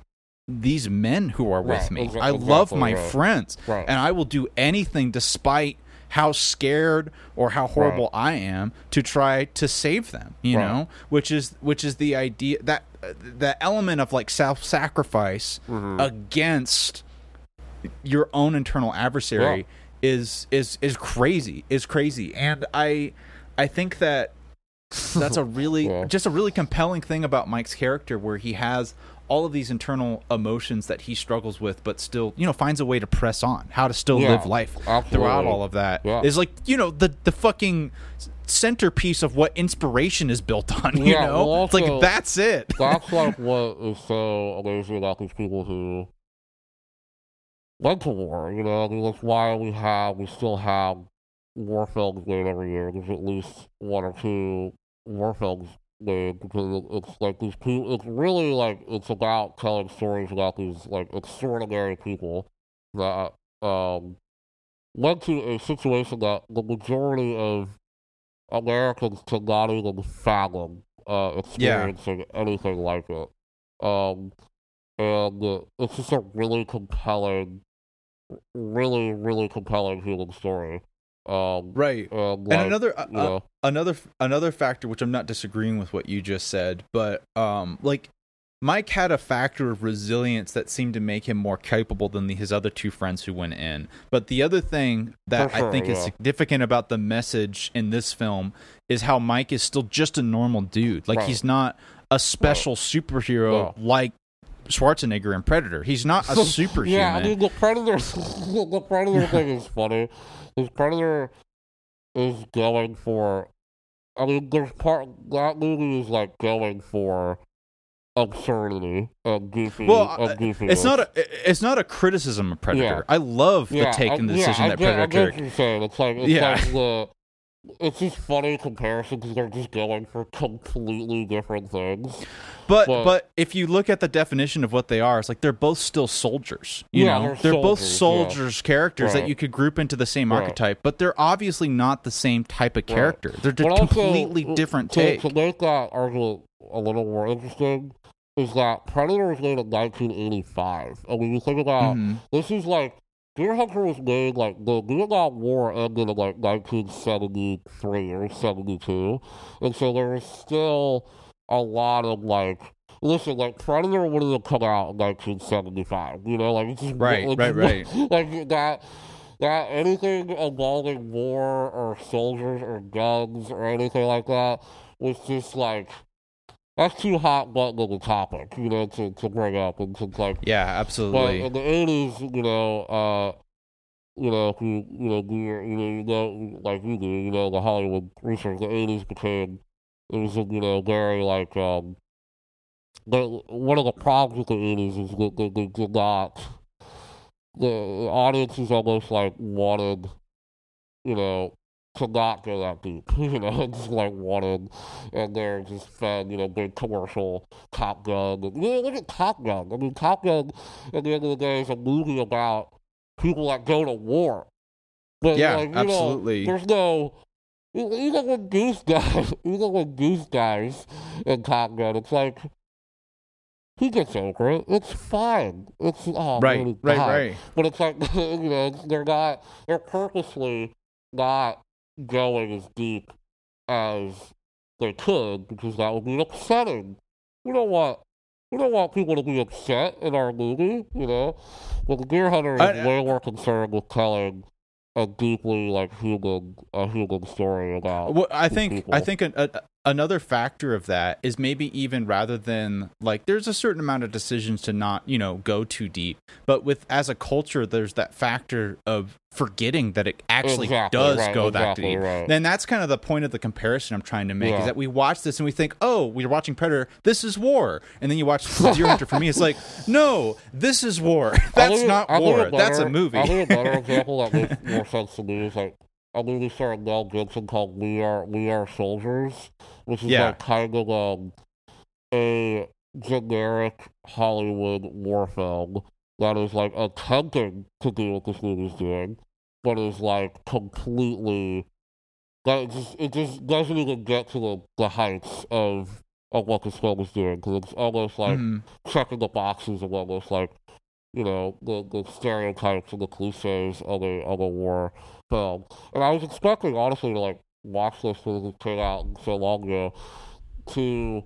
these men who are with Right, me. I love exactly, my right. friends. Right. And I will do anything despite how scared or how horrible I am to try to save them, you Right. know? Which is which is the idea that uh, the element of like self-sacrifice Mm-hmm. against your own internal adversary is is is crazy is crazy and i i think that that's a really just a really compelling thing about mike's character where he has all of these internal emotions that he struggles with but still you know finds a way to press on how to still Yeah, live life throughout all of that Yeah. is like you know the the fucking centerpiece of what inspiration is built on you Yeah, know well, it's like that's it That's like what is so amazing about these people who went to war. You know, I mean, that's why we have, we still have war films made every year. There's at least one or two war films made because it's like these people. It's really like it's about telling stories about these like extraordinary people that um went to a situation that the majority of Americans cannot even fathom uh, experiencing anything like it. Um, and uh, it's just a really compelling, really, really compelling human story. Um, right. and, like, and another uh, uh, another another factor which i'm not disagreeing with what you just said but um like mike had a factor of resilience that seemed to make him more capable than the, his other two friends who went in. But the other thing that For i sure, think is significant about the message in this film is how mike is still just a normal dude. Like Right. he's not a special superhero like schwarzenegger in predator. He's not a superhuman. Yeah, I mean the predator, the predator thing is funny. His predator is going for. I mean, there's part that movie is like going for absurdity and goofy. Well, and goofy it's not a it's not a criticism of Predator. Yeah. I love the yeah, take and the decision I that I Predator get took. what you're saying. It's like it's Yeah. like the. It's just funny comparison because they're just going for completely different things. But But- but if you look at the definition of what they are, it's like they're both still soldiers. You Yeah, know, they're both soldiers, yeah. soldiers characters that you could group into the same Right. archetype, but they're obviously not the same type of character. They're, they're But also, completely different to, take. To make that argument a little more interesting, is that Predator was made in 1985. And when you think about Mhm. this, is like Deer Hunter was made like the Vietnam War ended in like 1973 or 72, and so there was still a lot of like. Listen, like Predator wouldn't have come out in 1975. You know, like it's just Right, like, right, right. like that that anything involving war or soldiers or guns or anything like that was just like that's too hot button of a topic, you know, to, to bring up and to like yeah, absolutely. but in the eighties, you know, uh you know, if you you know, do your, you know, you know, like you do, you know, the Hollywood research, the eighties became it was you know very like um. The, one of the problems with the eighties is that they, they did not. The audiences almost like wanted, you know, to not go that deep. You know, just like wanted, and they're just fed, you know, big commercial Top Gun. And, you know, look at Top Gun. I mean, Top Gun, at the end of the day, is a movie about people that go to war. But Yeah, like, you absolutely. Know, there's no. Even when Goose dies, even when Goose dies in Top Gun, it's like he gets over it. It's fine. It's oh, right, he right, right. But it's like you know, they're not. They're purposely not going as deep as they could because that would be upsetting. We don't want we don't want people to be upset in our movie, you know. But the Deer Hunter is I- way more concerned with telling a deeply like human a human story about. Well, I think people. I think an, a, another factor of that is maybe even rather than like there's a certain amount of decisions to not you know go too deep, but with as a culture there's that factor of forgetting that it actually Exactly, does right, go that exactly, deep. right. Then that's kind of the point of the comparison I'm trying to make Yeah. is that we watch this and we think, oh, we're watching Predator, this is war, and then you watch Deer Hunter. For me, it's like, no, this is war. That's not war. That's a movie. I think a better example that makes more sense to me is like a movie starring Mel Gibson called "We Are We Are Soldiers," which is Yeah. like kind of um a generic Hollywood war film that is like attempting to do what this movie's doing, but is like completely that it just it just doesn't even get to the, the heights of of what this film is doing because it's almost like Mhm. checking the boxes of almost like you know the the stereotypes and the cliches of a of a war film. And I was expecting honestly to like watch this it came out so long ago to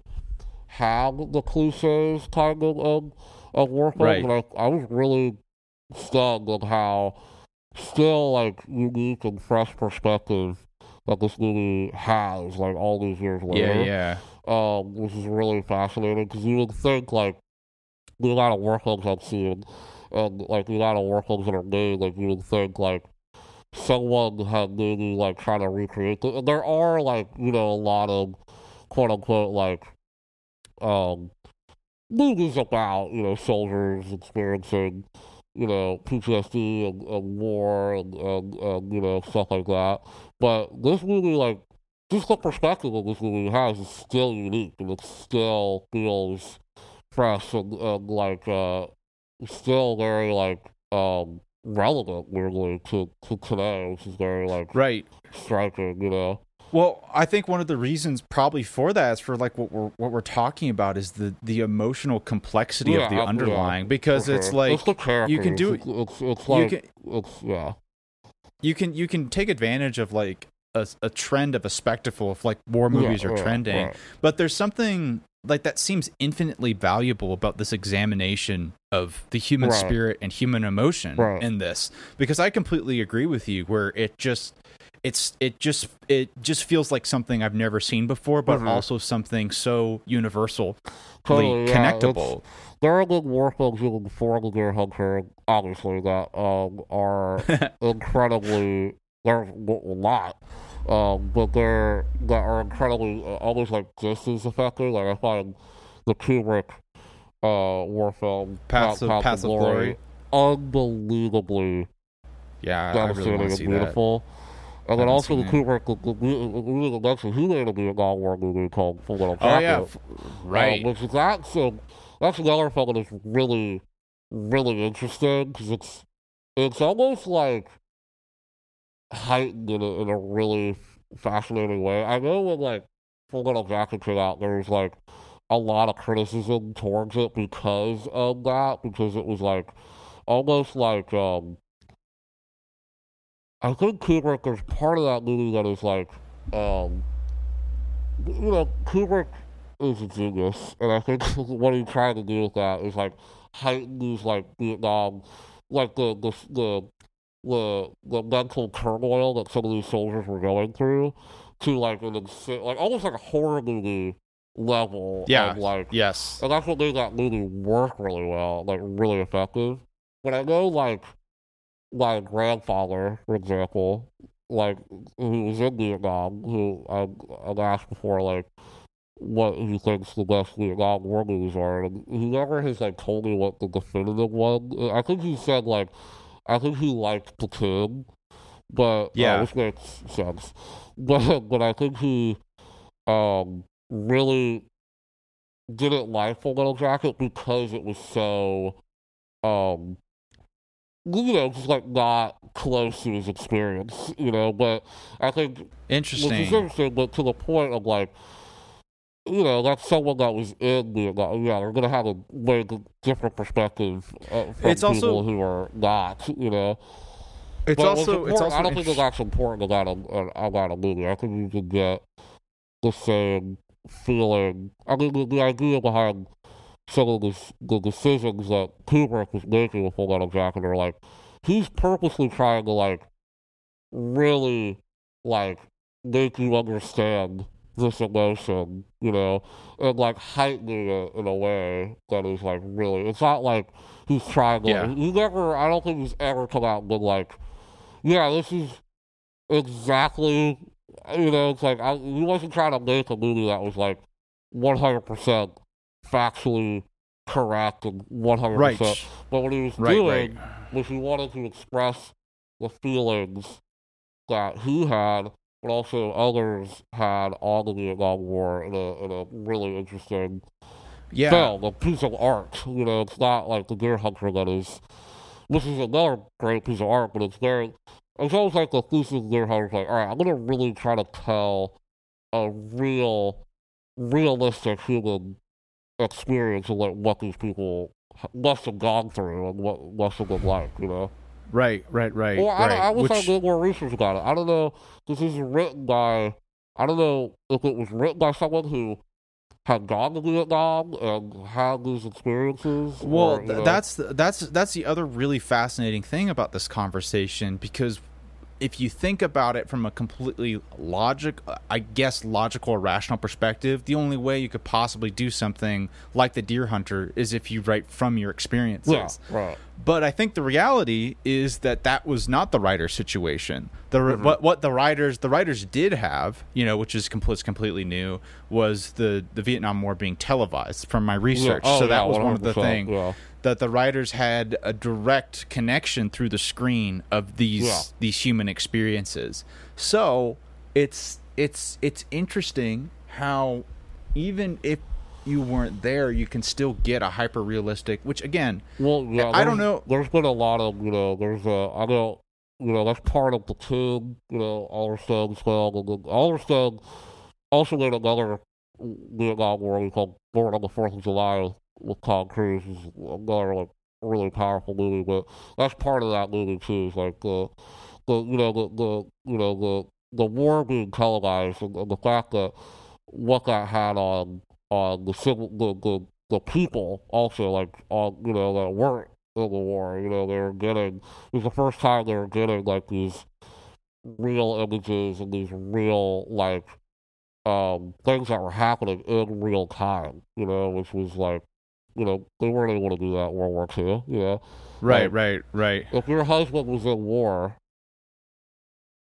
have the cliches kind of of, of films. Right. But I, I was really stunned on how still like unique and fresh perspective that this movie has like all these years later yeah, yeah. um, which is really fascinating because you would think like the amount of workloads I've seen and like the amount of workloads that are made, like you would think like someone had maybe like trying to recreate. The, and there are like you know a lot of quote unquote like um movies about you know soldiers experiencing you know PTSD and, and war and, and, and you know stuff like that. But this movie like just the perspective of this movie has is still unique and it still feels fresh and, and like uh still very like um relevant weirdly to, to today, which is very like Right. striking, you know. Well, I think one of the reasons probably for that is for like what we're what we're talking about is the the emotional complexity Yeah, of the yeah, underlying because for it's like it's you can do it- It's it's, it's you can yeah. you can you can take advantage of like a, a trend of a spectacle of like war movies yeah, are yeah, trending, but there's something like that seems infinitely valuable about this examination of the human Right. spirit and human emotion Right. in this because I completely agree with you where it just it's it just it just feels like something I've never seen before but Mhm. also something so universally Totally, yeah, connectable. There are good war films even before the Deer Hunter, obviously, that um, are incredibly. There's a lot, um, but they're that are incredibly uh, almost like just as effective. Like I find the Kubrick uh, war film Paths of- Paths of Glory. unbelievably yeah, I really devastating want to and see that. beautiful. And then also the Kubrick, one, he made a Vietnam War movie called Full Metal Oh yeah, f- right. Um, which is that's a, that's another film that's really, really interesting because it's it's almost like heightened in a, in a really fascinating way. I know when like Full Metal Jacket came out, there was like a lot of criticism towards it because of that, because it was like almost like um. I think Kubrick, there's part of that movie that is like, um, you know, Kubrick is a genius, and I think what he tried to do with that is like heighten these like Vietnam, like the the the the, the mental turmoil that some of these soldiers were going through, to like an like almost like a horror movie level. Yeah. of, like yes. and that's what made that movie work really well, like really effective. But I know like my grandfather, for example, like who was in Vietnam, who I I've asked before like what he thinks the best Vietnam War movies are, and he never has like told me what the definitive one. I think he said like I think he liked Platoon, but uh, Yeah. which makes sense. But but I think he um really didn't like Full Metal Jacket because it was so um you know just like not close to his experience you know but I think interesting. which is Interesting. but to the point of like you know that's someone that was in Vietnam yeah they're gonna have a way different perspective uh, from It's people also- who are not you know It's but also it's also I don't think interest- that's important about a, about a movie I think you can get the same feeling. I mean, the, the idea behind some of the, the decisions that Kubrick was making with Full Metal Jacket are like, he's purposely trying to like really like make you understand this emotion, you know, and like heightening it in a way that is like really. It's not like he's trying to. Yeah. He never. I don't think he's ever come out and been like, yeah, this is exactly. You know, it's like I, he wasn't trying to make a movie that was like one hundred percent factually correct and one hundred Right. percent. But what he was Right, doing right. was he wanted to express the feelings that he had, but also others had on the Vietnam War in a, in a really interesting Yeah. film, a piece of art. You know, it's not like the Deer Hunter that is, which is another great piece of art, but it's very, it's almost like the thesis of Deer Hunter is like, all right, I'm going to really try to tell a real, realistic human experience of like what these people must have gone through and what must have been like, you know? Right, right, right. Well, I, right. I wish I Which- did more research about it. I don't know. This is written by. I don't know if it was written by someone who had gone to Vietnam and had these experiences. Well, or, th- that's the- that's that's the other really fascinating thing about this conversation because if you think about it from a completely logic, I guess logical or rational perspective, the only way you could possibly do something like the Deer Hunter is if you write from your experiences. yeah, right. But I think the reality is that that was not the writer's situation. The Mm-hmm. what what the writers the writers did have, you know, which is complete, completely new, was the the Vietnam War being televised from my research. Oh, so yeah, that was one of the things yeah. that the writers had a direct connection through the screen of these Yeah. these human experiences. So it's it's it's interesting how even if you weren't there, you can still get a hyper realistic. Which again, Well, yeah. I don't know- There's been a lot of you know. There's a. I know. You know that's part of the team. You know, film. and then Oliver Stone also made another Vietnam War movie called Born on the Fourth of July with Tom Cruise. Is another like really powerful movie, but that's part of that movie too. Is like the the you know the, the you know the the war being televised and, and the fact that what that had on on the civil the, the the people also like on you know that weren't in the war. You know they were getting it was the first time they were getting like these real images and these real like um things that were happening in real time. You know, which was like you know they weren't able to do that in World War Two. You know, right, Like- right, right. if your husband was in war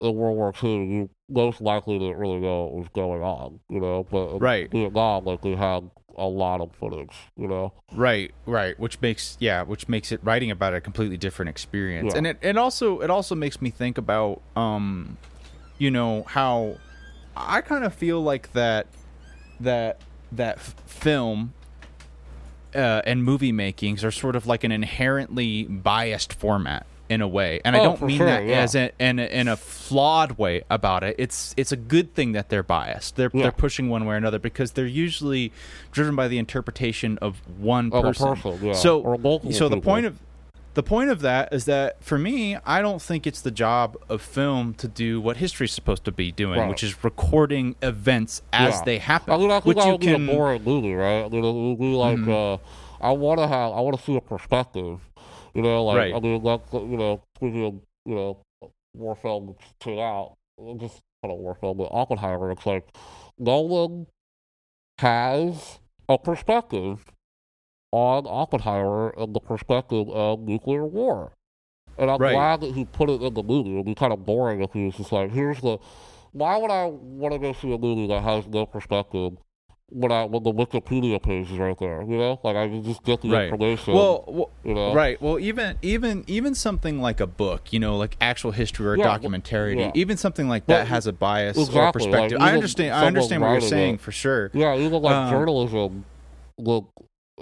in World War II, you most likely didn't really know what was going on, you know. But Right. Vietnam, like we had a lot of footage, you know. Right, right. Which makes yeah, which makes it writing about it a completely different experience. Yeah. And it, it also it also makes me think about um you know how I kind of feel like that that that f- film uh, and movie makings are sort of like an inherently biased format in a way, and I Oh, don't mean sure, that yeah. as a, in in a flawed way about it. It's it's a good thing that they're biased. They're Yeah. they're pushing one way or another because they're usually driven by the interpretation of one a person. person, yeah, So so the people. point of the point of that is that for me, I don't think it's the job of film to do what history's supposed to be doing, Right. which is recording events as they happen. I I think which you can boring movie, right? I mean, it would be like, uh, I want to have, I want to see a perspective, you know, like, Right. I mean, like, you know, speaking you know, war films came out, just kind of war film, but Oppenheimer, it's like, Nolan has a perspective on Oppenheimer and the perspective of nuclear war. And I'm Right. glad that he put it in the movie. It would be kind of boring if he was just like, here's the. Why would I want to go see a movie that has no perspective when I when the Wikipedia page is right there? You know, like I can just get the right. information. Well, well you know, right. Well, even even even something like a book, you know, like actual history or Yeah, well, documentarity, yeah. even something like Well, that has a bias or exactly, like, perspective. I understand. I understand what you're saying it- for sure. Yeah, even like Um, journalism, look,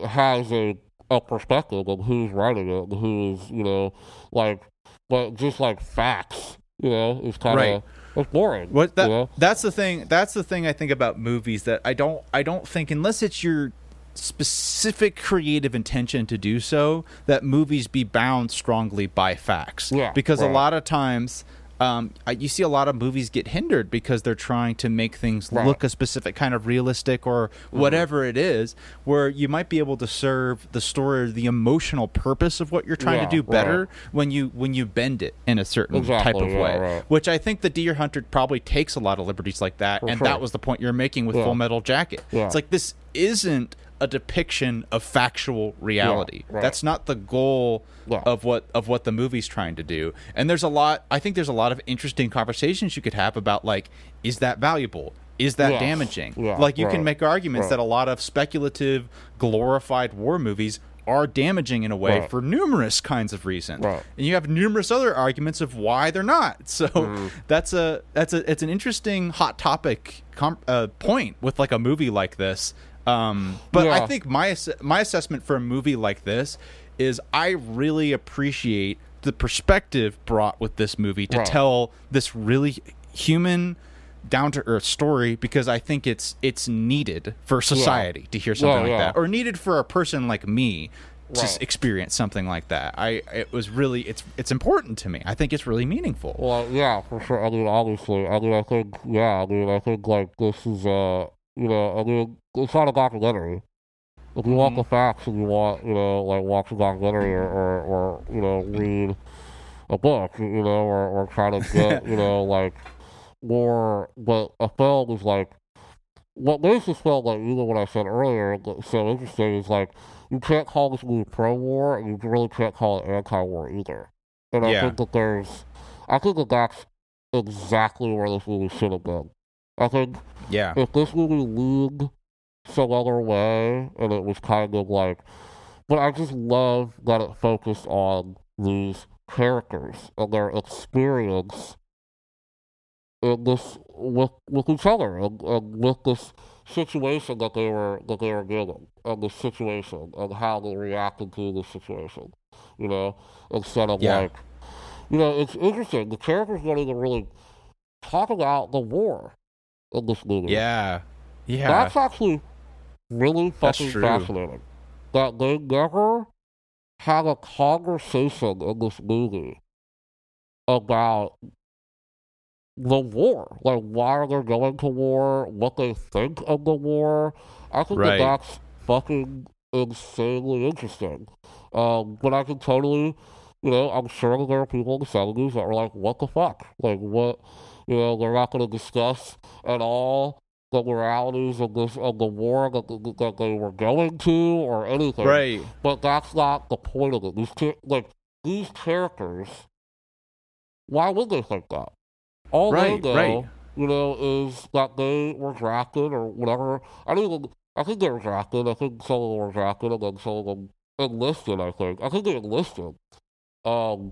has a a perspective of who's writing it, and who's you know, like, but just like facts, you know, it's kind of Right. It's boring. What that you know? that's the thing. That's the thing I think about movies that I don't I don't think unless it's your specific creative intention to do so that movies be bound strongly by facts. Yeah, because a lot of times um, I- you see a lot of movies get hindered because they're trying to make things Right. look a specific kind of realistic or Mm-hmm. whatever it is, where you might be able to serve the story or the emotional purpose of what you're trying Yeah, to do right. better when you when you bend it in a certain Exactly, type of yeah, way. right. Which I think the Deer Hunter probably takes a lot of liberties like that, For and sure. that was the point you're making with Yeah. Full Metal Jacket. It's like this isn't a depiction of factual reality. right. That's not the goal Yeah. of what of what the movie's trying to do. And there's a lot I think there's a lot of interesting conversations you could have about like is that valuable? Is that damaging? Yeah, like you can make arguments Right. that a lot of speculative glorified war movies are damaging in a way Right. for numerous kinds of reasons. Right. And you have numerous other arguments of why they're not. So Mm-hmm. that's a that's a it's an interesting hot topic com- uh, point with like a movie like this. Um, but I think my my assessment for a movie like this is I really appreciate the perspective brought with this movie to Right. tell this really human down to earth story because I think it's it's needed for society to hear something Yeah, like yeah. that or needed for a person like me to Right. experience something like that. I it was really it's it's important to me. I think it's really meaningful. Well, yeah, for sure. I mean, obviously, I mean, I think, yeah, I mean, I think like this is, uh, you know, I mean, it's not a documentary. If you want the mm-hmm. facts and you want, you know, like watch a documentary or, or, or you know, read a book, you know, or, or try to get, you know, like more, but a film is like, what makes this film, like, even what I said earlier, so interesting is like, you can't call this movie pro-war, and you really can't call it anti-war either. And I Yeah. think that there's, I think that that's exactly where this movie should have been. I think Yeah. if this movie leaned some other way, and it was kind of like, but I just love that it focused on these characters and their experience in this with with each other and, and with this situation that they were that they were given and the situation and how they reacted to the situation. You know, instead of Yeah. like you know, it's interesting. The characters don't even really talk about the war in this movie. Yeah. Yeah. That's actually really fucking fascinating. That they never had a conversation in this movie about the war. Like why they're going to war, what they think of the war. I think Right. that that's fucking insanely interesting. Um, but I can totally, you know, I'm sure there are people in the 70s that were like, what the fuck? Like, what, you know, they're not going to discuss at all the realities of this of the war that, that, they were going to or anything. right. But that's not the point of it. These like these characters, why would they think that? All they know, right. you know, is that they were drafted or whatever. I don't even. I think they were drafted. I think some of them were drafted, and then some of them enlisted. I think. I think they enlisted. Um,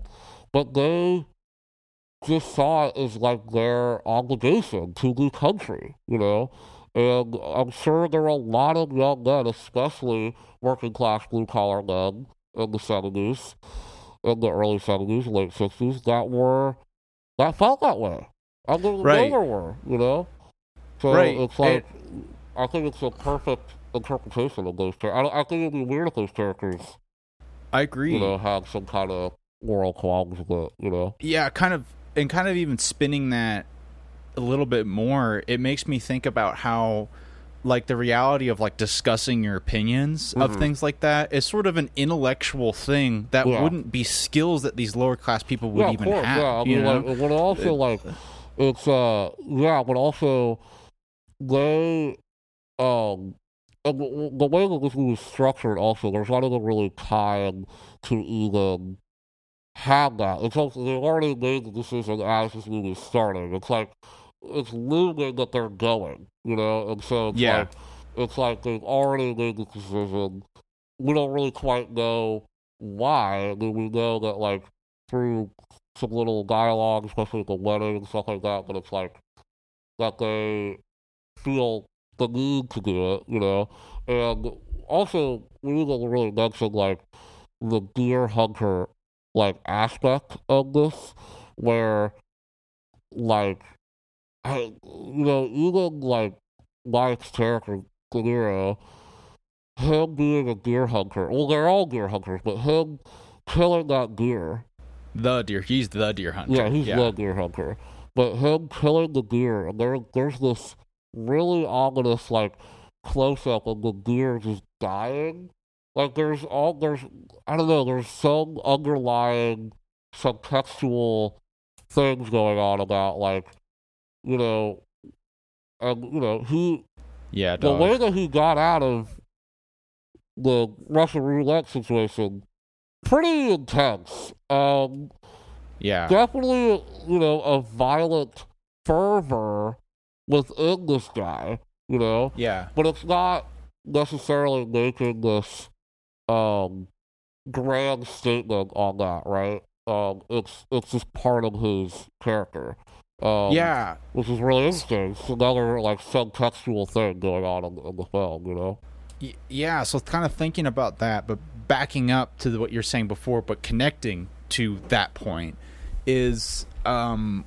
but they just saw it as like their obligation to the country, you know. And I'm sure there were a lot of young men, especially working class blue collar men in the 70s, in the early 70s, late 60s, that were, that felt that way. I didn't Right. there were, you know? So Right. it's like, I think it's a perfect interpretation of those characters. I, I think it'd be weird if those characters, I agree. you know, had some kind of moral qualms with it, you know? yeah, kind of, and kind of even spinning that a little bit more, it makes me think about how, like, the reality of like discussing your opinions of Mhm. things like that is sort of an intellectual thing that Yeah. wouldn't be skills that these lower class people would yeah, even course, have. Yeah, I you mean, know? like, but also like it's uh, yeah, but also they um. the the way that this is structured, also, there's not even really time to even have that. It's like they already made the decision as this movie is starting. It's like it's looming that they're going, you know, and so it's Yeah. like it's like they've already made the decision. We don't really quite know why. I mean, we know that like through some little dialogue, especially at the wedding and stuff like that, but it's like that they feel the need to do it, you know. And also, we need to really mention like the deer hunter like aspect of this, where like I, you know, even like Mike's character, Niro, him being a deer hunter. Well, they're all deer hunters, but him killing that deer The deer. He's the deer hunter. Yeah, he's the deer hunter. But him killing the deer, and there, there's this really ominous, like, close up of the deer just dying. Like, there's all, there's, I don't know, there's some underlying subtextual things going on about, like, you know, and, you know, he, Yeah, the way that he got out of the Russian roulette situation, pretty intense. Um, yeah. definitely, you know, a violent fervor within this guy, you know, Yeah. but it's not necessarily making this um grand statement on that, right? Um, it's it's just part of his character. Um, yeah. which is really interesting. It's another like subtextual thing going on in, in the film, you know. Y- Yeah, so kind of thinking about that, but backing up to the, what you're saying before, but connecting to that point is um,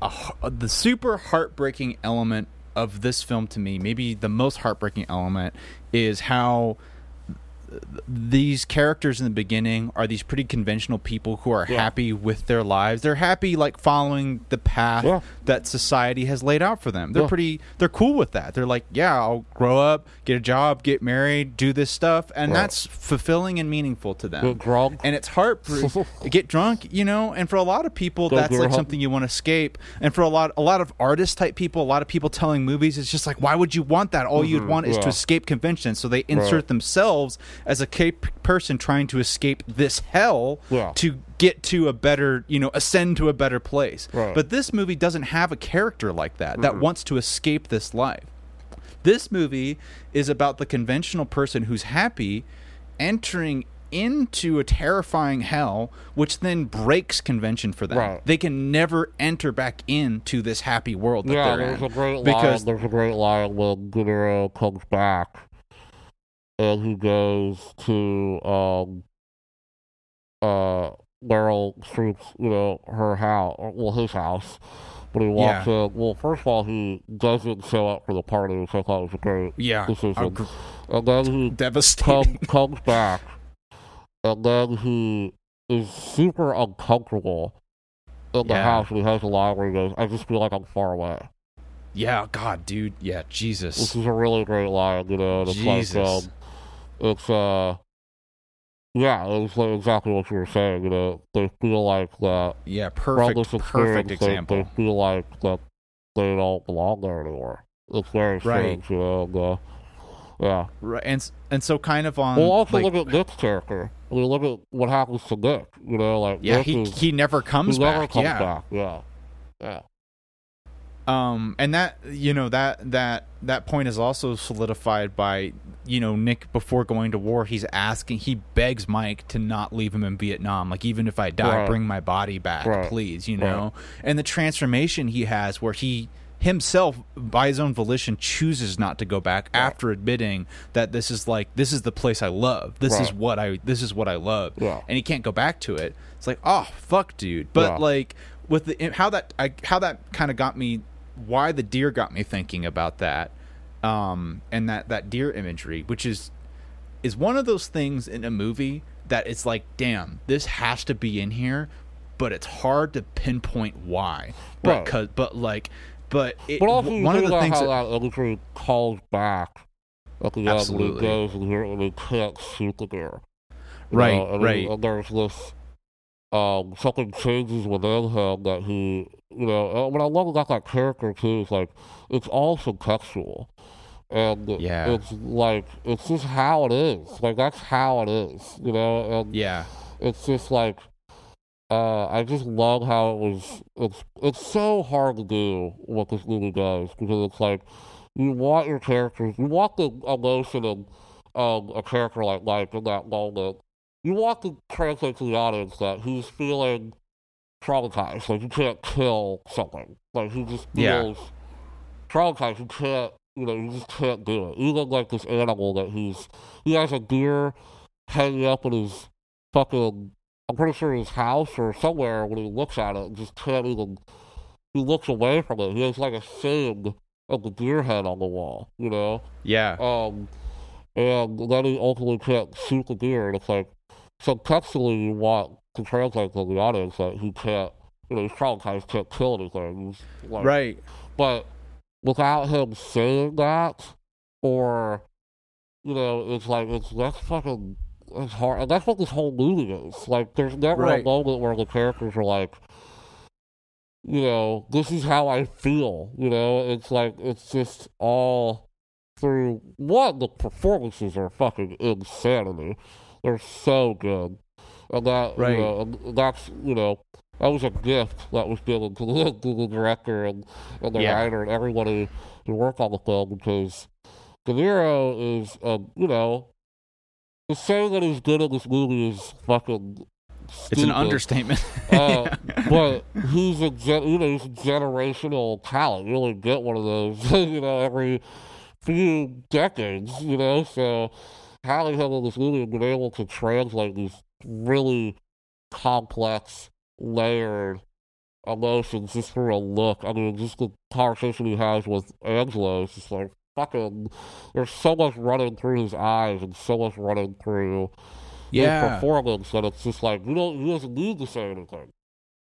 a h- the super heartbreaking element of this film to me. Maybe the most heartbreaking element is how these characters in the beginning are these pretty conventional people who are Yeah. happy with their lives. They're happy like following the path Yeah. that society has laid out for them. They're Yeah. pretty they're cool with that. They're like, yeah, I'll grow up, get a job, get married, do this stuff, and Right. that's fulfilling and meaningful to them. Drunk. And it's heartbreaking. get drunk, you know, and for a lot of people Go that's like something you want to escape. And for a lot a lot of artist type people, a lot of people telling movies it's just like why would you want that? All you'd Mhm, want is to escape convention. So they insert Right. themselves as a cape person trying to escape this hell Yeah. to get to a better, you know, ascend to a better place. Right. But this movie doesn't have a character like that that wants to escape this life. This movie is about the conventional person who's happy entering into a terrifying hell, which then breaks convention for them. Right. They can never enter back into this happy world that yeah, they're there's in. a great because line. There's a great line when De comes back, and he goes to um uh Meryl Streep's, you know, her house, or, well, his house. But he walks in. Well, first of all, he doesn't show up for the party, which I thought was a great yeah, decision. a gr- and then he devastating. come, comes back, and then he is super uncomfortable in the Yeah. house. And he has a line where he goes, "I just feel like I'm far away." yeah, God, dude, yeah, Jesus. This is a really great line, you know. and It's Jesus. like, um, it's uh, yeah, it's like exactly what you were saying. You know, they feel like that. Yeah, perfect, perfect example. They, feel like that they don't belong there anymore. It's very Right. strange, you know. And, uh, yeah. Right, and and so kind of on. Well, also like, look at Nick's character. I mean, look at what happens to Nick. You know, like yeah, Nick he is, he never comes he never back. comes yeah, back. Yeah, yeah, um, and that you know that that that point is also solidified by you know Nick before going to war. He's asking, he begs Mike to not leave him in Vietnam. Like even if I die, Right. bring my body back, Right. please. You know, and the transformation he has where he himself by his own volition chooses not to go back after admitting that this is like this is the place I love. This is what I this is what I love. Yeah. And he can't go back to it. It's like, "Oh, fuck, dude." But like with the how that I how that kind of got me why the deer got me thinking about that um and that that deer imagery which is is one of those things in a movie that it's like damn this has to be in here but it's hard to pinpoint why but Right. cause, but like but it, But also, one of the things how that, that imagery calls back at the Absolutely. goes and and he can't shoot the deer. Right, know, and right. he- and there's this um something changes within him that he you know and what I love about that character too is like it's all subtextual. And Yeah. it's like it's just how it is. Like that's how it is, you know, and yeah it's just like uh, I just love how it was. It's it's so hard to do what this movie does because it's like you want your characters, you want the emotion of um, a character like Mike in that moment. You want to translate to the audience that he's feeling traumatized, like you can't kill something, like he just Yeah. feels traumatized. You can't, you know, you just can't do it. Even like this animal that he's he has a deer hanging up in his fucking I'm pretty sure his house or somewhere when he looks at it, just can't even. He looks away from it. He has like a shade of the deer head on the wall, you know. yeah Um, and then he ultimately can't shoot the deer, and it's like so subtextually you want to translate to the audience that he can't, you know, these traumatized can't kill anything. Like, Right. But without him saying that, or you know, it's like it's that's fucking it's hard, and that's what this whole movie is. Like, there's never Right. a moment where the characters are like, you know, this is how I feel. You know, it's like it's just all through one. The performances are fucking insanity. They're so good, and that Right. you know, and that's you know. That was a gift that was given to the, to the director and, and the Yeah. writer and everybody who worked on the film because De Niro is, um, you know, the saying that he's good at this movie is fucking. Stupid. It's an understatement. Uh, but he's a gen- you know he's a generational talent. You only get one of those you know every few decades. You know, so having him in this movie and being able to translate these really complex, layered emotions just through a look. I mean, just the conversation he has with Angelo is just like fucking. There's so much running through his eyes and so much running through his performance that it's just like you don't he doesn't need to say anything.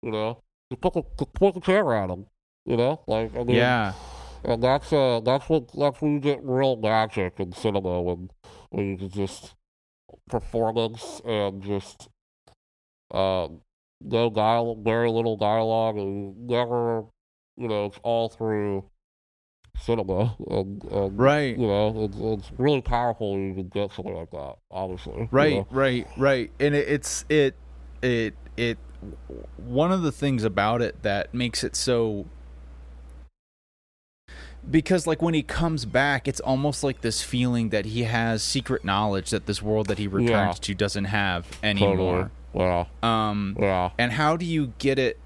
You know? Just put the point the camera at him. You know? Like I mean Yeah. and that's uh that's what that's when you get real magic in cinema when when you can just performance and just um no dialogue very little dialogue and never you know, it's all through cinema and, and Right. you know, it's, it's really powerful when you can get something like that, obviously. you right know? right right and it, it's it it it one of the things about it that makes it so because like when he comes back it's almost like this feeling that he has secret knowledge that this world that he returns Yeah. to doesn't have Totally. anymore Yeah. um Yeah. and how do you get it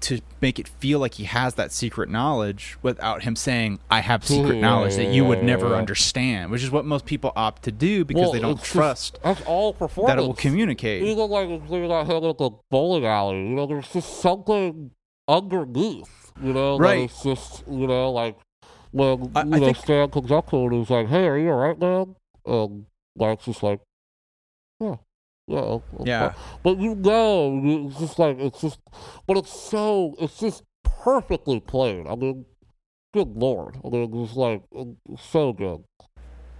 to make it feel like he has that secret knowledge without him saying i have secret knowledge that you would never understand which is what most people opt to do because Well, they don't just- trust That's all performance. that it will communicate Even like if they got him at the bowling alley, you know, there's just something underneath, you know, Right. it's just, you know, like when I- you I know think- Stan comes up to him and he's like, "Hey, are you alright, man?" And Mike's just like, "Yeah, yeah, Yeah. fine." But you know, it's just like it's just, but it's so it's just perfectly played. I mean, good lord, I mean, it's like it's so good.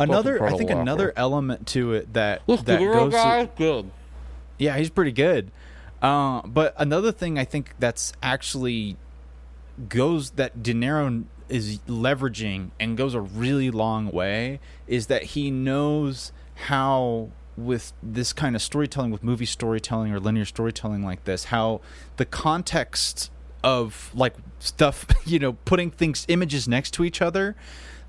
another i think another element to it that This that goes to- good. yeah he's pretty good uh, but another thing i think that's actually goes that De Niro is leveraging and goes a really long way is that he knows how with this kind of storytelling with movie storytelling or linear storytelling like this how the context of like stuff you know putting things images next to each other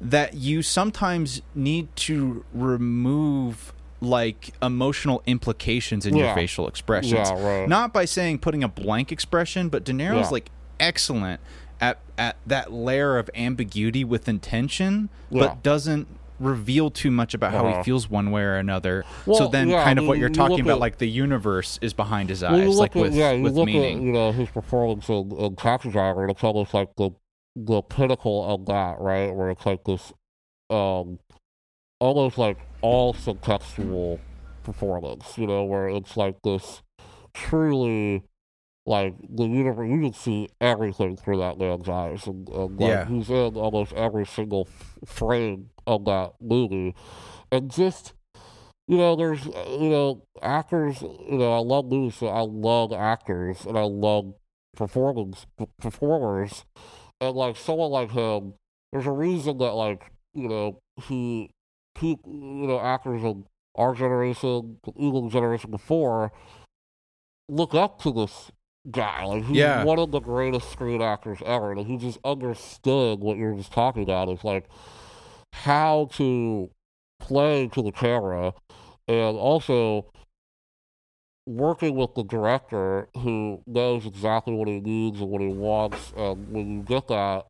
that you sometimes need to remove like emotional implications in your facial expressions Yeah, right. not by saying putting a blank expression but De Niro's Yeah. like excellent at at that layer of ambiguity with intention Yeah. but doesn't reveal too much about how he Uh-huh. feels one way or another so then yeah, kind of what you're talking about at- like the universe is behind his eyes like at, with yeah, you with look meaning at you know his performance in, in Taxi Driver, it's almost like the the pinnacle of that, right? Where it's like this, um, almost like all subtextual performance, you know, where it's like this truly like the universe. You can see everything through that man's eyes, and, and like, Yeah. he's in almost every single frame of that movie, and just you know, there's, uh, you know, actors, you know, I love movies, so I love actors, and I love performance, performers, and, like, someone like him, there's a reason that, like, you know, he, he you know, actors of our generation, even generation before, look up to this guy. Like, he's Yeah. one of the greatest screen actors ever, and he just understood what you're just talking about, It's like, how to play to the camera and also working with the director who knows exactly what he needs and what he wants and when you get that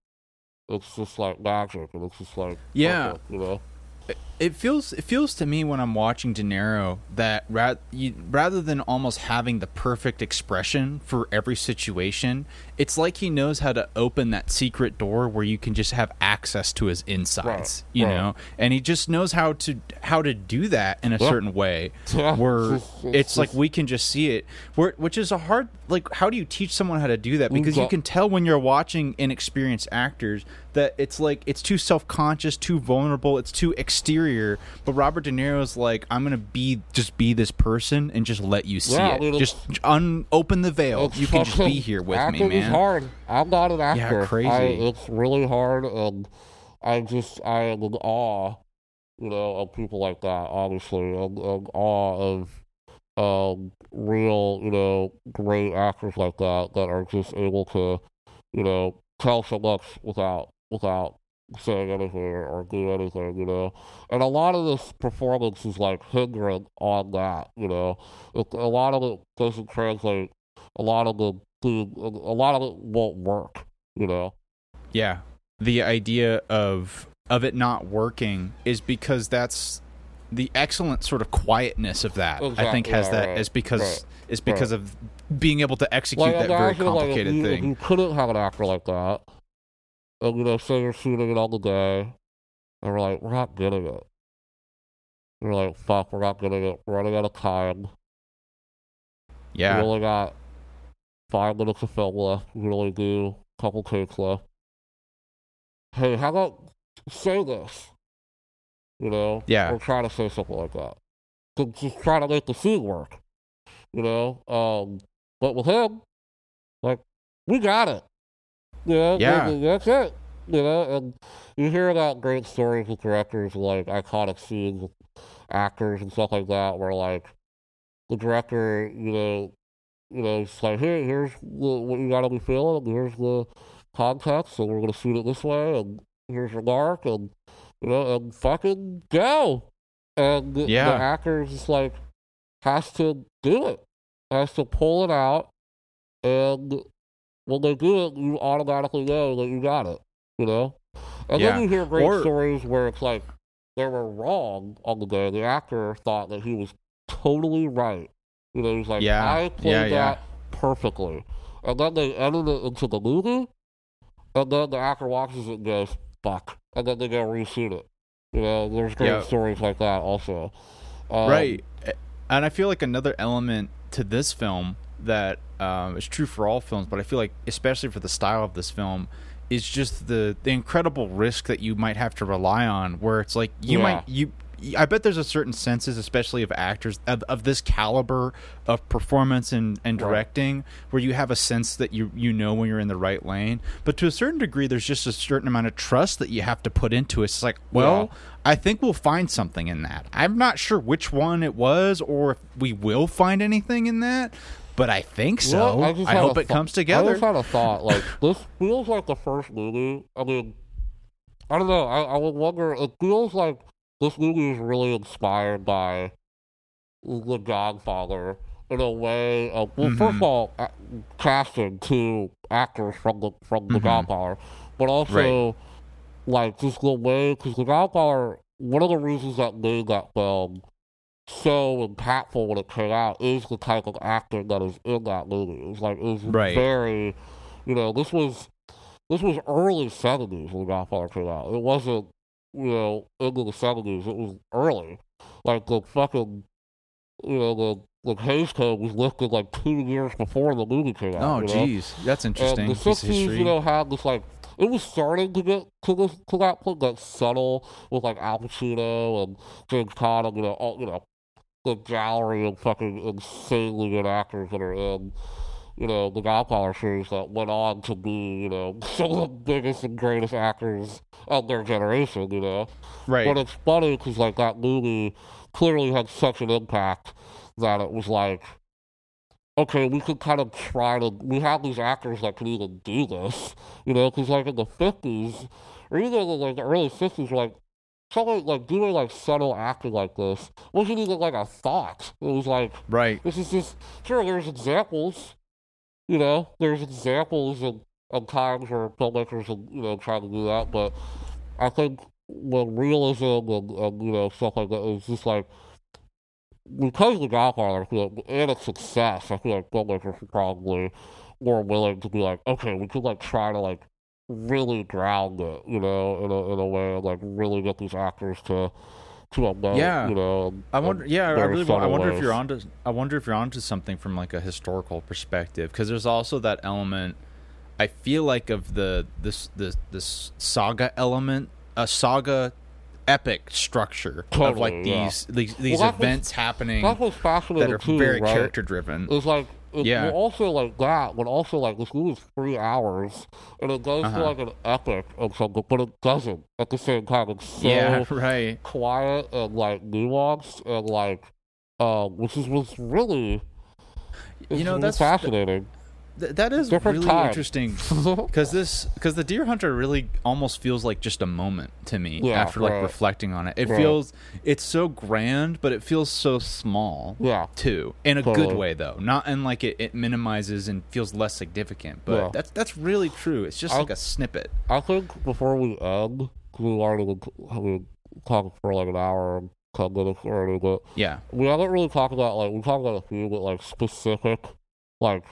it's just like magic and it's just like Yeah. perfect, you know it feels it feels to me when I'm watching De Niro that ra- you, rather than almost having the perfect expression for every situation, it's like he knows how to open that secret door where you can just have access to his insides, Right, you right. know, and he just knows how to how to do that in a Yeah. certain way Yeah, where it's just- it's it's like we can just see it, where which is a hard like how do you teach someone how to do that? Because you can tell when you're watching inexperienced actors that it's like it's too self-conscious too vulnerable it's too exterior. But robert de niro's like i'm gonna be just be this person and just let you see Yeah, it. just un- open the veil. You can just be here with me is man hard. I'm not an actor. crazy. I, it's really hard, and I just I am in awe, you know, of people like that. Obviously, and, and awe of um, real, you know, great actors like that that are just able to, you know, tell so much without without saying anything or do anything, you know. And a lot of this performance is like hindering on that, you know. It, a lot of it doesn't translate. A lot of the a lot of it won't work, you know. yeah the idea of of it not working is because that's the excellent sort of quietness of that i think has yeah, that right, is because right, is because of being able to execute that very imagine, like, if complicated you, if thing you couldn't have an actor like that, and you know, say you're shooting it all the day, and we're like, we're not getting it. We're like, fuck, we're not getting it. We're running out of time. yeah We only got five minutes of film left. We can only do a couple takes left. Hey, how about say this? You know? Yeah. Or try to say something like that. To just try to make the scene work. You know? Um, but with him, like, we got it. You know? Yeah. Th- That's it. You know? And you hear about great stories with directors, like iconic scenes with actors and stuff like that, where, like, the director, you know, you know, it's like, here, here's the, what you gotta be feeling, here's the context, and we're gonna shoot it this way, and here's your mark, and you know, and fucking go. And the, Yeah. the actor is just like has to do it, has to pull it out, and when they do it, you automatically know that you got it. You know, and Yeah. then you hear great Or- stories where it's like they were wrong on the day. The actor thought that he was totally right. You know, he's like, Yeah. I played Yeah, that perfectly. And then they edited it into the movie, and then the actor watches it and goes, fuck. And then they go reshoot it. You know, there's great stories like that also. Um, right and i feel like another element to this film that um, is true for all films but i feel like especially for the style of this film is just the the incredible risk that you might have to rely on where it's like you Yeah. might you I bet there's a certain senses, especially of actors of, of this caliber of performance and, and Right. directing, where you have a sense that you you know when you're in the right lane. But to a certain degree, there's just a certain amount of trust that you have to put into it. It's like, well, Yeah. I think we'll find something in that. I'm not sure which one it was or if we will find anything in that, but I think so. I, had hope it thou- comes I together. just had a thought. Like this feels like the first movie. I mean, I don't know. I, I would wonder. It feels like this movie is really inspired by The Godfather in a way. Of, well, first Mm-hmm. of all, a- casting two actors from the from The Mhm. Godfather, but also like just the way because The Godfather. One of the reasons that made that film so impactful when it came out is the type of acting that is in that movie. It was like it was Right. very, you know, this was this was early seventies when The Godfather came out. It wasn't, you know, into the seventies. It was early. Like the fucking, you know, the the Hays Code was lifted like two years before the movie came out. oh, jeez, that's interesting. And the sixties, you know, had this like it was starting to get to this to that point, that subtle with like Al Pacino and James Caan, and, you know, all you know, the gallery of fucking insanely good actors that are in, you know, the Godfather series that went on to be, you know, some of the biggest and greatest actors of their generation, you know. right. But it's funny because like that movie clearly had such an impact that it was like, okay, we could kind of try to. We have these actors that can even do this, you know, because like in the fifties or even in like the early fifties, like something like doing like subtle acting like this wasn't even like a thought. It was like right. this is just sure. There's examples, you know. There's examples of, of times where filmmakers have you know tried to do that, but I think when realism and, and you know stuff like that is just like because the Godfather I feel like, and its success, I feel like filmmakers are probably more willing to be like, okay, we could like try to like really ground it, you know, in a in a way, and, like really get these actors to emote, uh, Yeah. you know. I wonder. and Yeah, I really. I wonder if you're onto. I wonder if you're onto something from like a historical perspective, because there's also that element. I feel like of the this this this saga element, a saga epic structure of like Totally, yeah. these these, these that was- events happening what's that are too, very right? character driven. It's like it's Yeah. well, also like that, but also like this movie is three hours, and it goes Uh-huh. to like an epic of something, but it doesn't at the same time. It's so Yeah, right. quiet and like nuanced and like, um, which is was really, You know, that's- fascinating. Th- that is Different really time. interesting because this because the deer hunter really almost feels like just a moment to me Yeah, after like right. reflecting on it it Right. feels it's so grand but it feels so small yeah, too in a Totally. good way though not in like it, it minimizes and feels less significant but Yeah. that's that's really true it's just I- like a snippet I think before we end, we already we talked for like an hour and ten minutes already, but yeah we haven't really talked about like we talked about a few, but like specific like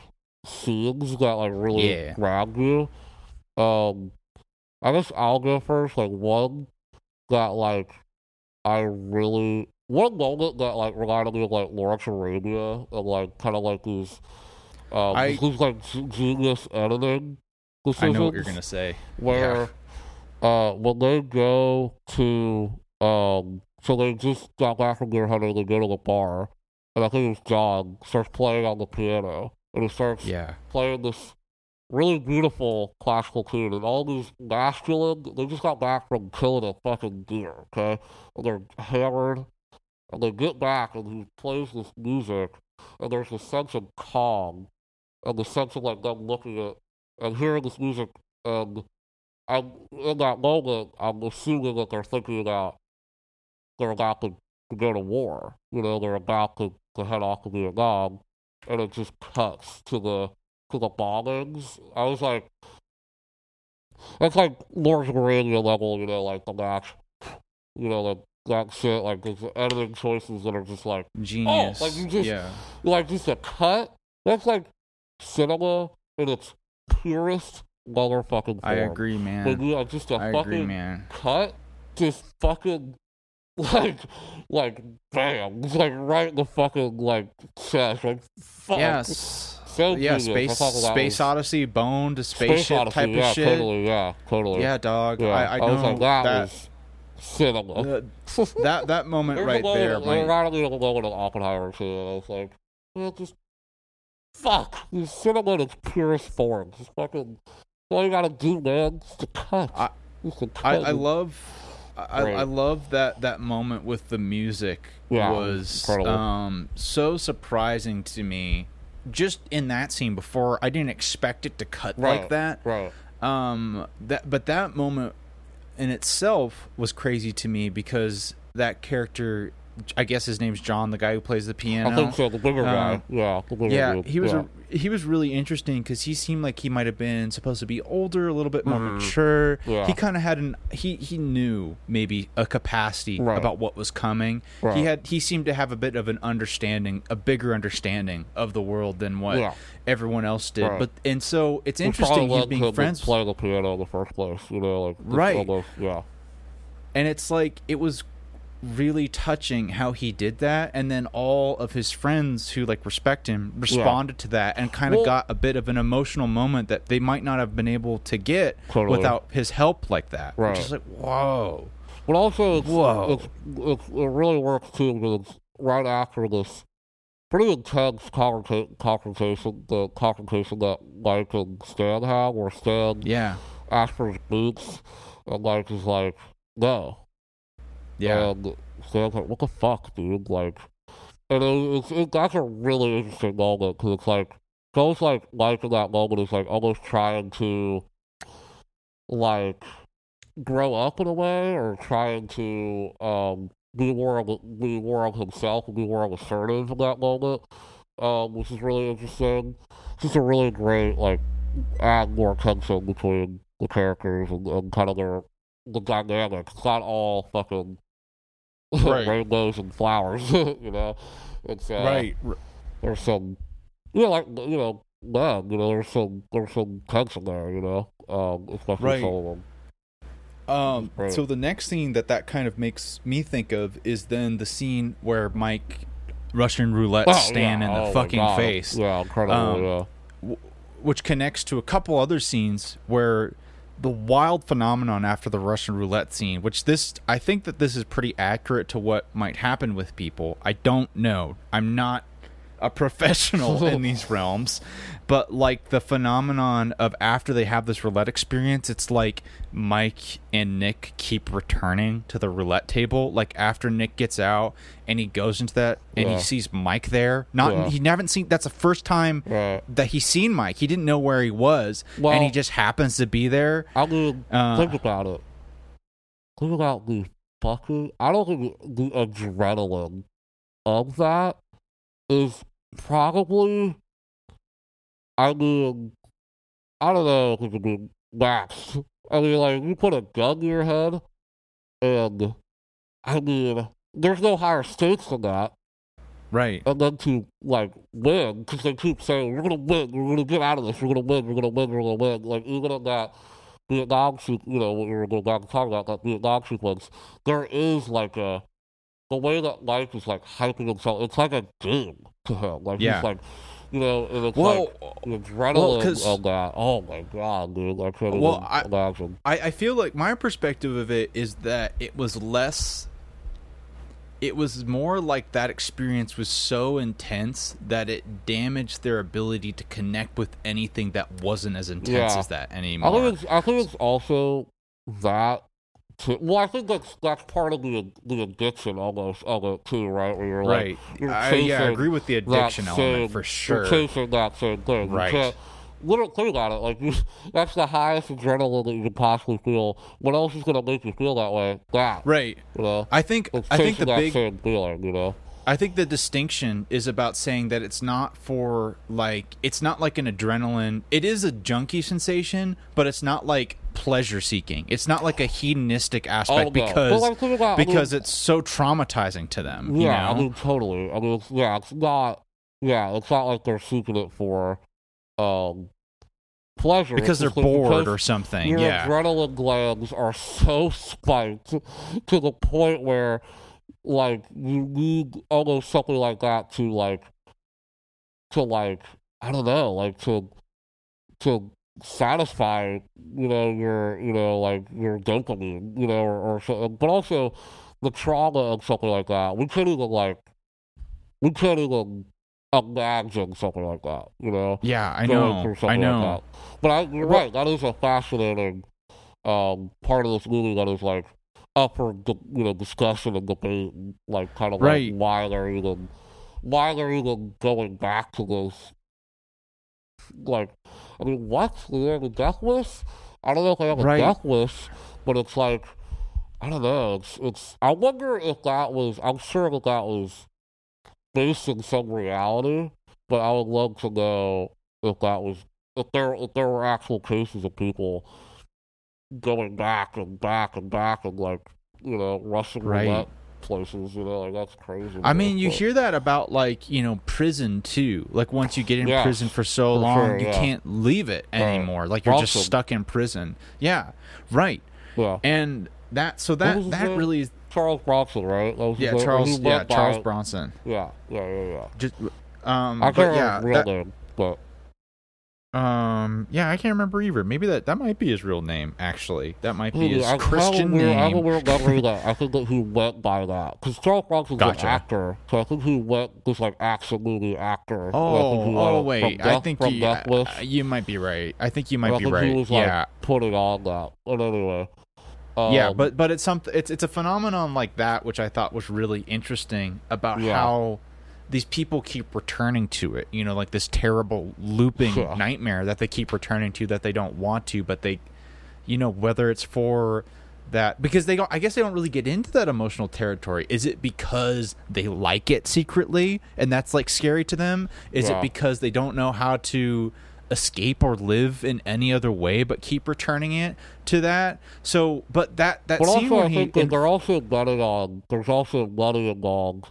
scenes that like really Yeah. grabbed you. Um, I guess I'll go first. Like one that like I really one moment that like reminded me of like Lawrence Arabia and like kind of like these um I- these like genius editing i know what you're gonna say where uh when they go to um so they just got back from their hunting, they go to the bar and I think it was John starts playing on the piano and he starts yeah playing this really beautiful classical tune and all these masculine they just got back from killing a fucking deer, okay? And they're hammered and they get back and he plays this music and there's a sense of calm and the sense of like them looking at and hearing this music and I'm in that moment I'm assuming that they're thinking about they're about to, to go to war. You know, they're about to, to head off to Vietnam and it just cuts to the to the bombings. I was like that's like Lawrence Arabia level, you know, like the match you know, like that shit, like there's editing choices that are just like oh, genius like you just- yeah like just a cut. That's like cinema in its purest motherfucking form. i agree man. Like, yeah, just a i fucking agree man cut, just fucking like like bam, like right in the fucking like chest, like fuck. yes So yeah. Space space odyssey bone to Space spaceship Odyssey, type yeah, of shit Totally, yeah, totally. yeah dog yeah. I, I know was like, that, that was cinema. Uh, that that moment right there moment- It reminded me of the moment of Oppenheimer too. And I was like, yeah, just fuck. This cinema in its purest form. Just fucking. All you gotta do, man, is to cut. I- I, cut. I love I, I love that that moment with the music Yeah, was um so surprising to me just in that scene before. I didn't expect it to cut like that. Right. um that but that moment in itself was crazy to me because that character I guess his name's John the guy who plays the piano I think so. The bigger guy. Um, Yeah. The bigger yeah, he was Yeah. a, he was really interesting because he seemed like he might have been supposed to be older, a little bit more Mhm. mature. Yeah. He kind of had an he he knew maybe a capacity Right. about what was coming. Right. He had he seemed to have a bit of an understanding, a bigger understanding of the world than what Yeah. everyone else did. Right. But and so it's interesting he's being friends play the piano in the first place. You know, like Right. Almost, yeah. and it's like it was really touching how he did that and then all of his friends who like respect him responded to that and kind of Well- got a bit of an emotional moment that they might not have been able to get Totally. without his help like that Right. is like whoa But also, it's, Whoa. It's, it's, it really works too because right after this pretty intense confronta- confrontation, the confrontation that Mike and Stan have, where Stan yeah after his boots, and Mike is like, no. Yeah And Stan's like, what the fuck, dude? Like, and it, it's, it, that's a really interesting moment because it's like, almost like Mike in that moment is like almost trying to, like, grow up in a way or trying to um be more be more of himself and be more of assertive in that moment, um, which is really interesting. It's just a really great like add more tension between the characters and, and kind of their the dynamic. It's not all fucking Right. rainbows and flowers. you know, it's uh, There's some, you know, like you know, man, you know, there's some there's some tension there. You know, um, especially Right. some of them. Um, Right. so the next scene that that kind of makes me think of is then the scene where Mike Russian roulette Oh, Stan yeah. in the Oh, fucking face, Yeah, incredible. Um, yeah. w- which connects to a couple other scenes where the wild phenomenon after the Russian roulette scene, which this I think that this is pretty accurate to what might happen with people. I don't know. I'm not a professional in these realms, but like the phenomenon of after they have this roulette experience, it's like Mike and Nick keep returning to the roulette table. Like after Nick gets out and he goes into that and Yeah. he sees Mike there. Not Yeah. he haven't seen that's the first time Right. that he's seen Mike. He didn't know where he was, Well- and he just happens to be there. I mean, Uh, think about it. Think about the fucking. I don't think the adrenaline of that is probably. I mean, I don't know if it could be max. I mean, like, you put a gun to your head, and I mean, there's no higher stakes than that. Right. and then to like win because they keep saying we're gonna win, we're gonna get out of this, we're gonna win, we're gonna win, we're gonna win. Like even in that Vietnam, se- you know, what we were going and talking about that Vietnam sequence, there is like a the way that Mike is like hyping himself. It's like a game to him. Like Yeah. he's like, you know, and it's Well, like the adrenaline 'cause- of that. Oh my god, dude! I can't Well, I- imagine. I, I feel like my perspective of it is that it was less it was more like that experience was so intense that it damaged their ability to connect with anything that wasn't as intense Yeah. as that I anymore. think it's I think it's also that. To, well, I think that's that's part of the the addiction almost of it too, right? Where you're right. like, you're I, yeah, I agree with the addiction element same- for You're sure. chasing that same thing. Right. Literally, think about it. Like you, that's the highest adrenaline that you can possibly feel. What else is gonna make you feel that way? That, Right. you know. I think I think the big same feeling, you know. I think the distinction is about saying that it's not for like it's not like an adrenaline. It is a junky sensation, but it's not like pleasure seeking. It's not like a hedonistic aspect Oh, because Well, like, think about- I mean- because it's so traumatizing to them. Yeah, you I mean totally. I mean, it's, yeah, it's not. Yeah, it's not like they're seeking it for um pleasure because they're bored because or something. Your Yeah. adrenaline glands are so spiked to the point where, like, you need almost something like that to like, to like, I don't know, like to, to satisfy, you know, your, you know, like your dopamine, you know, or, or so, but also the trauma of something like that. We can't even like, we can't even imagine something like that, you know Yeah, I know. I know. Like. But I, you're Well- right. That is a fascinating um, part of this movie that is like up for you know discussion and debate, like kind of Right. like why they're even why they're even going back to this. Like, I mean, what? They have a death wish? I don't know if they have a Right. death wish, but it's like I don't know. It's it's. I wonder if that was. I'm sure that that was based in some reality, but I would love to know if that was if there if there were actual cases of people going back and back and back and like you know Russian Right. roulette places. You know, like that's crazy. I mean, you but- hear that about like you know prison too. Like once you get in Yeah, prison for so for long, sure, you yeah. can't leave it anymore. Like you're just stuck in prison. Yeah, right. yeah. And that so that that really is Charles Bronson, right? Yeah Charles yeah Charles Bronson. Yeah, yeah, yeah, yeah. Just um, I but can't yeah, real that- name, but um, yeah, I can't remember either. Maybe that that might be his real name. Actually, that might be his I Christian I a name. weird memory that I think that he went by that because Charles Bronson's Gotcha. an actor, so I think he went this like movie actor. Oh, he, oh like, wait, from I think from you, uh, you might be right. I think you I might be right. He was like yeah, putting on that. But anyway, um, yeah, but but it's something. It's it's a phenomenon like that which I thought was really interesting about Yeah. how these people keep returning to it. You know, like this terrible looping nightmare that they keep returning to that they don't want to, but they, you know, whether it's for that because they don't. I guess they don't really get into that emotional territory. Is it because they like it secretly and that's like scary to them? Is Yeah. it because they don't know how to escape or live in any other way but keep returning it to that. So, but that that But scene also, I he think in- they're also letting on. There's also money involved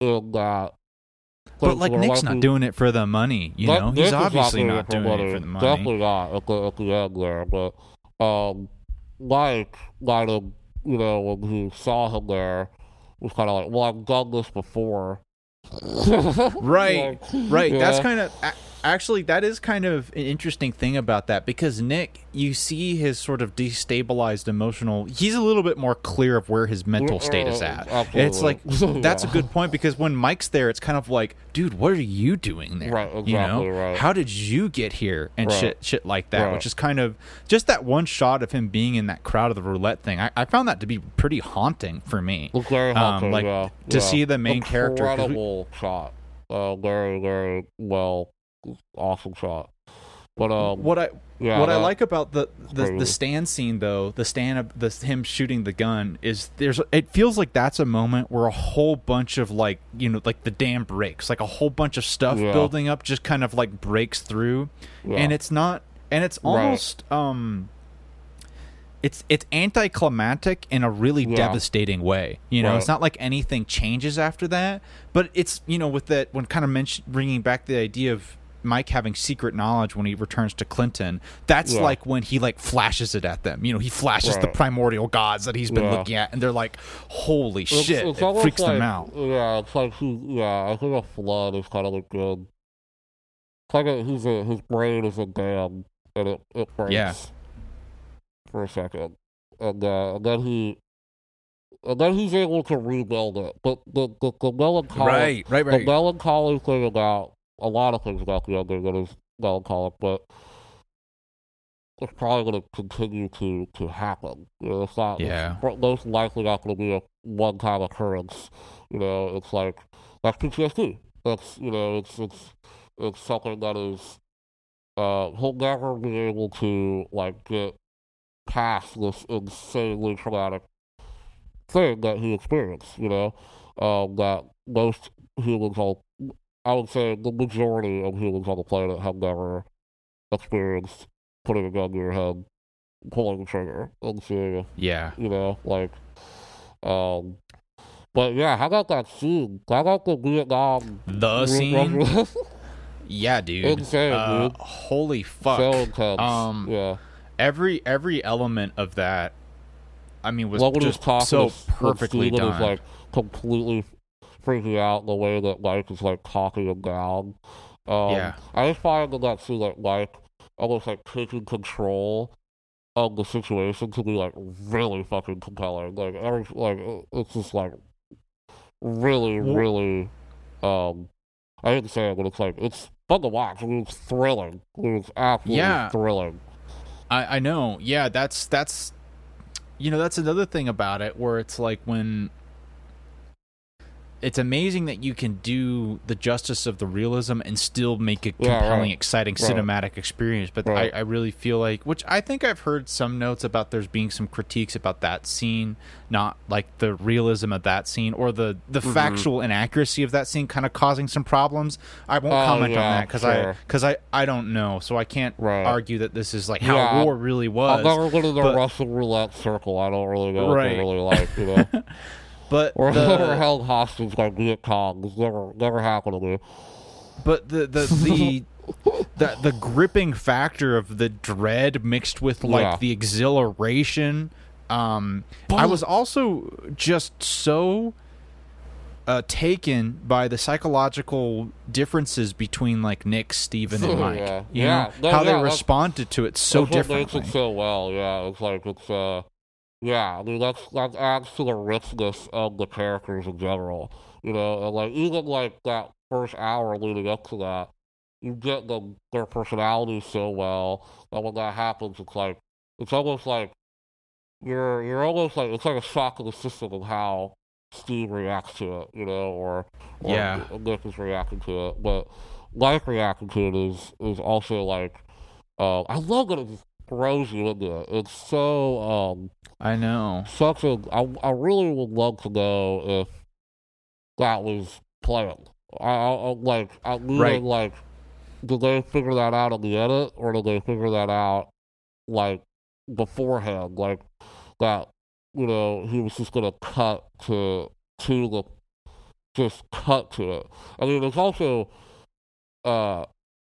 in that. But like Nick's not doing it for the money, you know. Nick He's obviously not doing it for the money. Definitely not at the, at the end there. But um, Mike might have, you know, when he saw him there, was kind of like, "Well, I've done this before." Right, Like, right. That's kind of actually that is kind of an interesting thing about that because Nick, you see his sort of destabilized emotional. He's a little bit more clear of where his mental state is at. Absolutely. It's like that's a good point because when Mike's there, it's kind of like, dude, what are you doing there? Right, You know, right. how did you get here and Right. shit, shit like that. Right. Which is kind of just that one shot of him being in that crowd of the roulette thing. I, I found that to be pretty haunting for me. Um, like, yeah, to yeah. see the main character- Incredible shot. Uh, very, very well, awesome shot. But um, what I yeah, what I like about the the, the Stan scene though, the Stan the him shooting the gun is there's it feels like that's a moment where a whole bunch of like you know like the dam breaks, like a whole bunch of stuff Yeah. building up just kind of like breaks through, Yeah. and it's not and it's Right. almost um. It's it's anticlimactic in a really Yeah. devastating way. You know, Right. it's not like anything changes after that, but it's you know with that when kind of mention, bringing back the idea of Mike having secret knowledge when he returns to Clinton. That's Yeah. like when he like flashes it at them. You know, he flashes the primordial gods that he's been Yeah. looking at, and they're like, "Holy It's- shit!" it's it freaks them out. Yeah, it's like he, yeah, I think a flood is kind of like good. It's like a, he's a, his brain is a dam, and it, it breaks Yeah. for a second. And, uh, and then he, and then he's able to rebuild it. But the, the, the melancholy, Right, right, right. the melancholy thing about, a lot of things about the ending that is melancholic, but it's probably going to continue to, to happen. You know, it's not, Yeah. it's most likely not going to be a one-time occurrence. You know, it's like, that's PTSD. That's, you know, it's, it's, it's something that is, uh, he'll never be able to, like, get past this insanely traumatic thing that he experienced, you know, um, that most humans on, I would say the majority of humans on the planet have never experienced putting a gun to your head, pulling the trigger, and seeing, Yeah, you know, like, um, but yeah, how about that scene? How about the Vietnam? the scene. Yeah, dude. Insane, Uh, dude. Holy fuck. so intense. Um, yeah. every every element of that, I mean, was Well, just so to S- when perfectly done. is like completely freaking out the way that Mike is like talking him down. Um, Yeah. I just find in that scene like Mike almost like taking control of the situation to be like really fucking compelling. Like every like uh, it's just like really really um I hate to say it, but it's like it's fun to watch. I mean, it's thrilling. I mean, it's absolutely Yeah. thrilling. I, I know. Yeah, that's that's you know, that's another thing about it where it's like when it's amazing that you can do the justice of the realism and still make a Yeah, compelling, right. exciting Right. cinematic experience. But Right. I, I really feel like, which I think I've heard some notes about there's being some critiques about that scene, not like the realism of that scene or the, the Mm-hmm. factual inaccuracy of that scene kind of causing some problems. I won't Oh, comment on that because I because I, I don't know, so I can't Right. argue that this is like how Yeah, war really was. I've never been in the but- Russian roulette circle. I don't really know what they really like, you know. But or the- held hostage by Viet Cong. Never never happened to me. but the the the the, the gripping factor of the dread mixed with like Yeah. the exhilaration um i was also just so uh taken by the psychological differences between like nick steven and mike Yeah. you Yeah. know No, how yeah, they responded to it so differently makes it so well. Yeah, it's like it's uh, yeah. I mean that's that adds to the richness of the characters in general. You know, and like even like that first hour leading up to that, you get them their personalities so well that when that happens, it's like it's almost like you're you're almost like it's like a shock to the system of how Steve reacts to it, you know, or, or Yeah. Nick is reacting to it, but Mike reacting to it is is also like uh, I love that it throws you it. It's so um i know such a I I really would love to know if that was planned. I, I, like I meaning Right. like did they figure that out in the edit, or did they figure that out like beforehand? Like that, you know, he was just gonna cut to to the just cut to it. I mean, it's also uh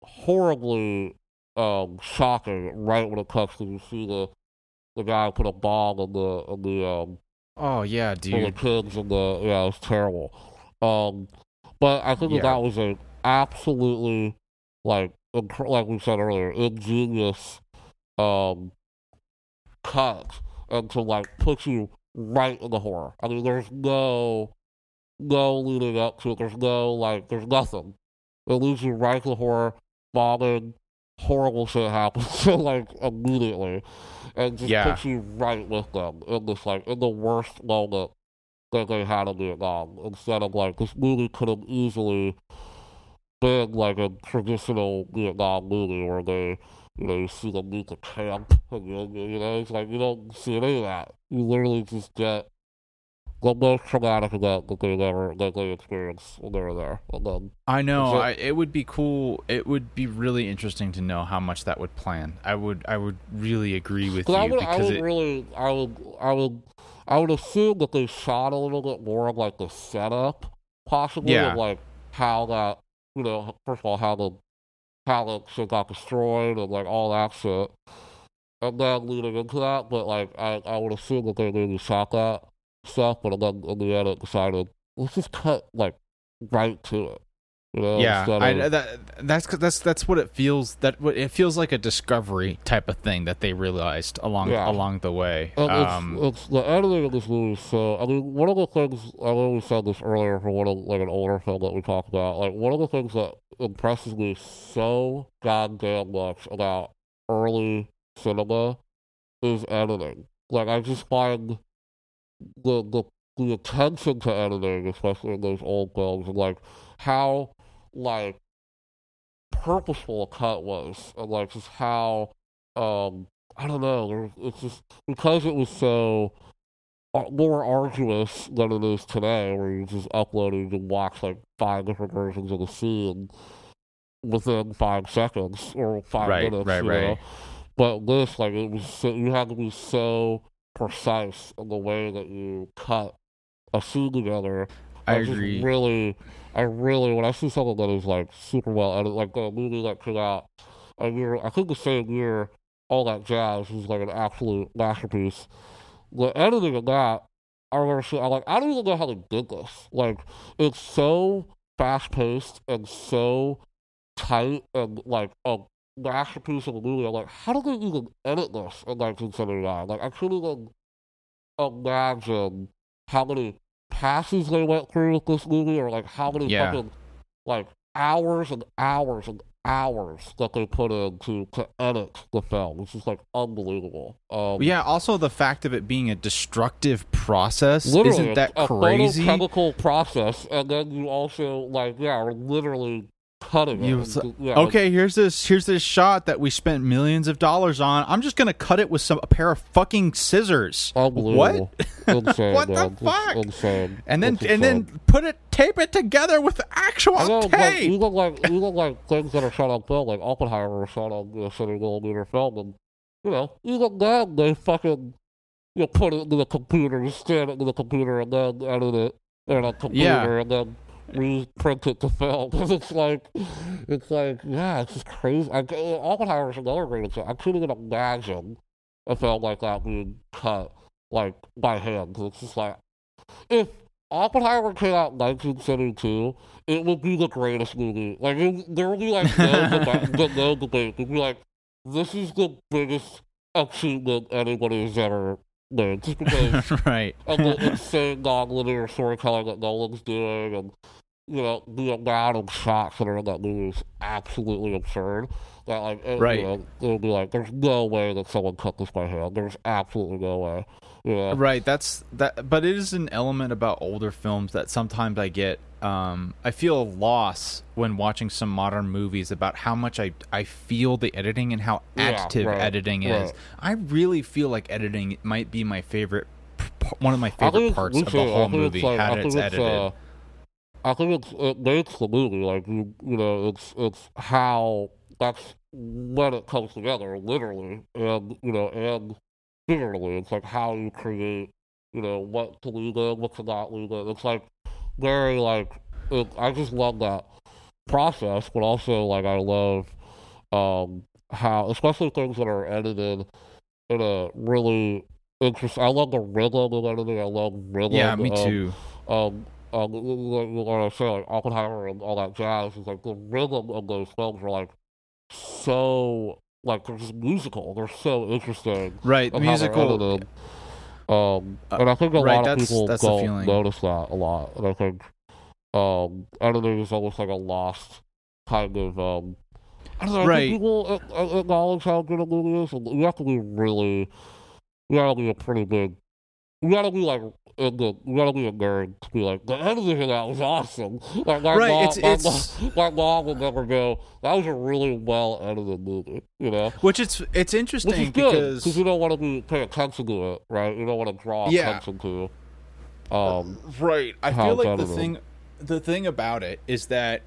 horribly um shocking right when it cuts to you see the the guy put a bomb in the in the um Oh yeah, dude the kids and the yeah, it was terrible. Um, but I think that Yeah. that was a absolutely like inc- like we said earlier, ingenious um cut and to like put you right in the horror. I mean, there's no no leading up to it. There's no like, there's nothing. It leads you right to the horror, bombing, horrible shit happens so like immediately, and just Yeah. puts you right with them in this like in the worst moment that they had in Vietnam. Instead of like this movie could have easily been like a traditional Vietnam movie where they, you know, you see them meet the camp, and you, you know, it's like you don't see any of that. You literally just get the most traumatic event that they ever that they experienced when they there, and I know. I, it would be cool. It would be really interesting to know how much that would plan. I would. I would really agree with you Because I would, I would it. really, I would, I would, I would assume that they shot a little bit more of like the setup, possibly, Yeah. of like how that, you know, first of all, how the, how the got destroyed and like all that shit, and then leading into that. But like, I, I would assume that they maybe shot that stuff, but then in the edit decided let's just cut like right to it, you know, yeah, instead I, that, that's that's that's what it feels. That what it feels like a discovery type of thing that they realized along Yeah. along the way. Um, it's, it's the editing of this movie. So I mean, one of the things I know we said this earlier for one of like an older film that we talked about. Like one of the things that impresses me so goddamn much about early cinema is editing. Like I just find the the the attention to editing, especially in those old films, and like how like purposeful a cut was, and like just how um I don't know. It's just because it was so uh, more arduous than it is today, where you just upload and watch like five different versions of the scene within five seconds or five Right, minutes. right, you right. Know? But this, like, it was so, you had to be so precise in the way that you cut a scene together. I just agree. Really, I really, when I see something that is like super well edited, like a movie that came out a year, I think the same year, All That Jazz was like an absolute masterpiece. The editing of that, I remember seeing, I'm like, I don't even know how they did this. Like, it's so fast paced and so tight and like a masterpiece of a like, how did they even edit this in 1979? Like, I couldn't even imagine how many passes they went through with this movie, or like how many Yeah. fucking like hours and hours and hours that they put in to, to edit the film. It's just like unbelievable. Um, yeah. Also, the fact of it being a destructive process isn't that a, crazy? A photochemical process, and then you also like yeah, literally You it. was- and, yeah, like, okay, here's this here's this shot that we spent millions of dollars on. I'm just gonna cut it with some a pair of fucking scissors. What? Insane, What the man. It's fuck? insane. And then and then put it tape it together with actual I know, like, you look like you look like things that are shot on film, like Oppenheimer was shot on uh, you know, 70 millimeter film, and you know, even then they fucking you know, put it into the computer, you scan it into the computer, and then edit it in a computer, Yeah. and then reprint it to film. because it's like, it's like, yeah, it's just crazy. I, Oppenheimer's another great example. I couldn't even imagine a film like that being cut like by hand. It's just like if Oppenheimer came out in 1972, it would be the greatest movie. Like, it, there would be like no, deba- no debate. It'd be like, this is the biggest achievement anybody has ever made. Just because right. of the insane non-linear storytelling that Nolan's doing, and you know the amount of shots that are in that movie is absolutely absurd. That like, it, Right. you know, it'll be like, there's no way that someone cut this by hand. There's absolutely no way. You know? Right, that's that but it is an element about older films that sometimes I get um I feel a loss when watching some modern movies about how much I I feel the editing and how Yeah, active right, editing is. right. I really feel like editing might be my favorite one of my favorite parts of the whole movie like- how it's it's, edited. uh, I think it's it makes the movie like you you know it's it's how that's when it comes together literally and you know and figuratively it's like how you create you know what to lead in what to not lead in it's like very like it, I just love that process but also like I love um how especially things that are edited in a really interesting I love the rhythm of editing I love rhythm Yeah, me too. um, um, like I say, like Oppenheimer and all that jazz is like the rhythm of those films are like so like they're just musical. They're so interesting. Right, of how they're musical. Um, Uh, and I think a right, lot of people that's don't notice that a lot. And I think um, editing is almost like a lost kind of. Um, I don't know. Right. think people acknowledge how good a movie is. and You have to be really. You gotta be a pretty big. You gotta be like. In the, you gotta be a nerd to be like the editing of that was awesome. Like my Right, mom, it's- my, it's- mom, my mom would never go. That was a really well edited movie, you know. Which it's it's Which interesting is good because you don't want to be pay attention to it, right? You don't want to draw Yeah. attention to. Um, right. I feel like the thing the thing about it is that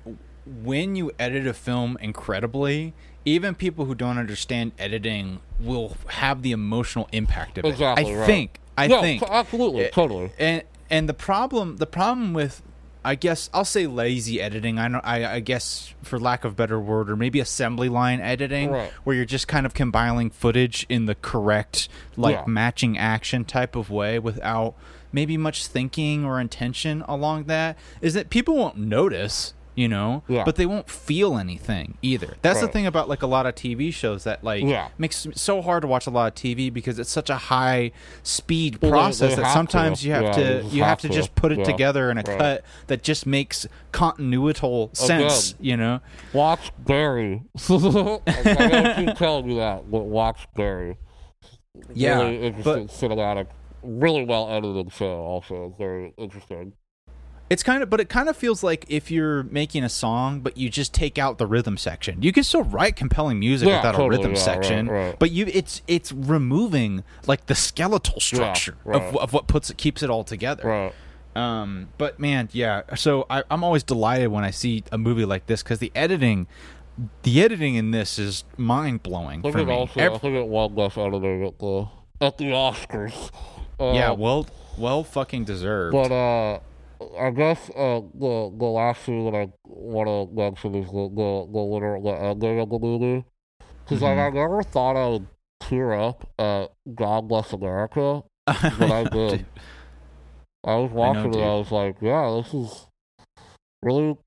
when you edit a film incredibly, even people who don't understand editing will have the emotional impact of it. I right. think. I no, think. absolutely, totally. and and the problem the problem with I guess I'll say lazy editing. I know I, I guess for lack of a better word, or maybe assembly line editing, Right. where you're just kind of compiling footage in the correct, like Yeah. matching action type of way without maybe much thinking or intention along that. Is that people won't notice, you know, Yeah. but they won't feel anything either. That's the thing about like a lot of TV shows that like Yeah. makes it so hard to watch a lot of TV because it's such a high speed Well, they- process they that sometimes to. you have Yeah, to you have have to to. just put it together in a Right. cut that just makes continuital oh, sense, Again. you know. Watch Barry. I gotta keep telling you that, but watch Barry. Yeah, really interesting cinematic, really well edited show. Also, very interesting. It's kind of but it kind of feels like if you're making a song but you just take out the rhythm section. You can still write compelling music Yeah, without totally, a rhythm yeah, section, right, right. but you it's it's removing like the skeletal structure right. of, of what puts it keeps it all together. Right. Um, but man, yeah. So I, I'm always delighted when I see a movie like this because the editing, the editing in this is mind blowing I think it me. also, Ev- I think it won best editing at the at the Oscars. Uh, yeah, well, well, fucking deserved. But uh, I guess uh, the the last thing that I want to mention is the the the literal the ending of the movie, because like I never thought I would tear up at God Bless America, but I did. I was watching it. I was like, yeah, this is really.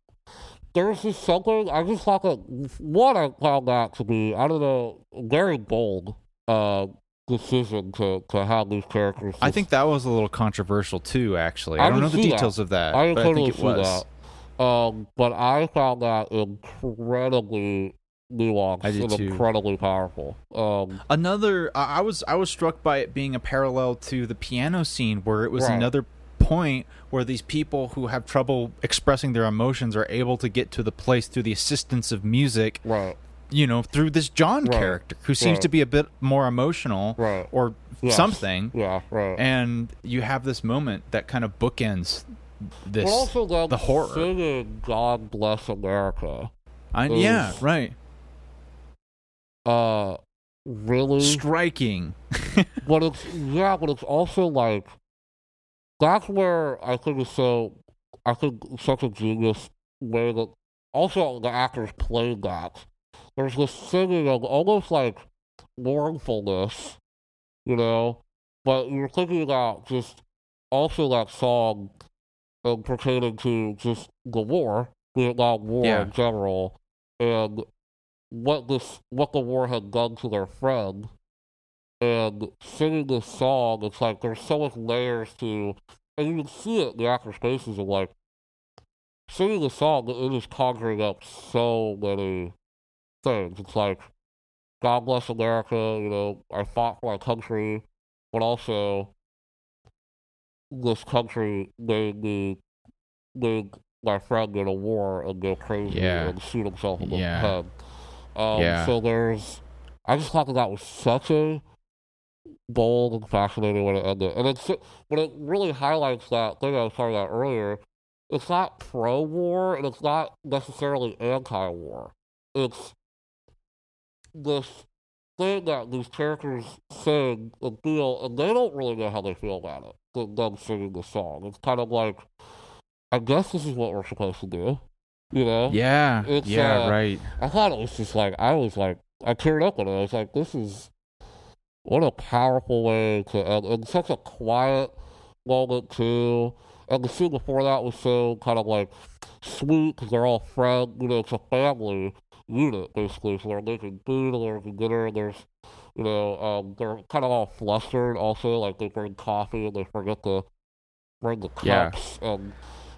There's just something I just thought that one I found that to be I don't know very bold uh decision to to these characters. I think that was a little controversial too. Actually, I I, don't know the see that. details of that, I but totally I think it see was. that. Um, but I found that incredibly nuanced and too. incredibly powerful. Um, Another, I I was I was struck by it being a parallel to the piano scene, where it was Right. another point where these people who have trouble expressing their emotions are able to get to the place through the assistance of music right, you know, through this John Right. character who seems Right. to be a bit more emotional Right. or Yes. something. yeah, right. And you have this moment that kind of bookends this but also them the horror. singing "God Bless America." I, yeah, right. Uh, really, Striking. but it's yeah, but it's also like that's where I think it's so. I think such a genius way that also the actors played that. There's this singing of almost like mournfulness, you know, but you're thinking about just also that song uh, pertaining to just the war, Vietnam War Yeah. in general, and what this what the war had done to their friend and singing this song, it's like there's so much layers to, and you can see it in the actors' faces of like singing the song. It is conjuring up so many things. It's like God bless America. You know, I fought for my country, but also this country made me made my friend in a war and go crazy Yeah. and shoot himself in the Yeah. head. Um, Yeah. So there's, I just thought that that was such a bold and fascinating way to end it, and it's but it really highlights that thing I was talking about earlier it's not pro war and it's not necessarily anti war. It's this thing that these characters sing and feel, and they don't really know how they feel about it. th- Them singing the song. It's kind of like, I guess this is what we're supposed to do. You know? Yeah. It's, yeah. uh, right. I thought it was just like I was like I teared up when it. I was like, this is what a powerful way to end, and such a quiet moment too. And the scene before that was so kind of like sweet because they're all friends. You know, it's a family unit basically. So they're making food and they're making dinner. And there's, you know, um, they're kind of all flustered. Also, like they bring coffee and they forget to bring the Yeah. cups. And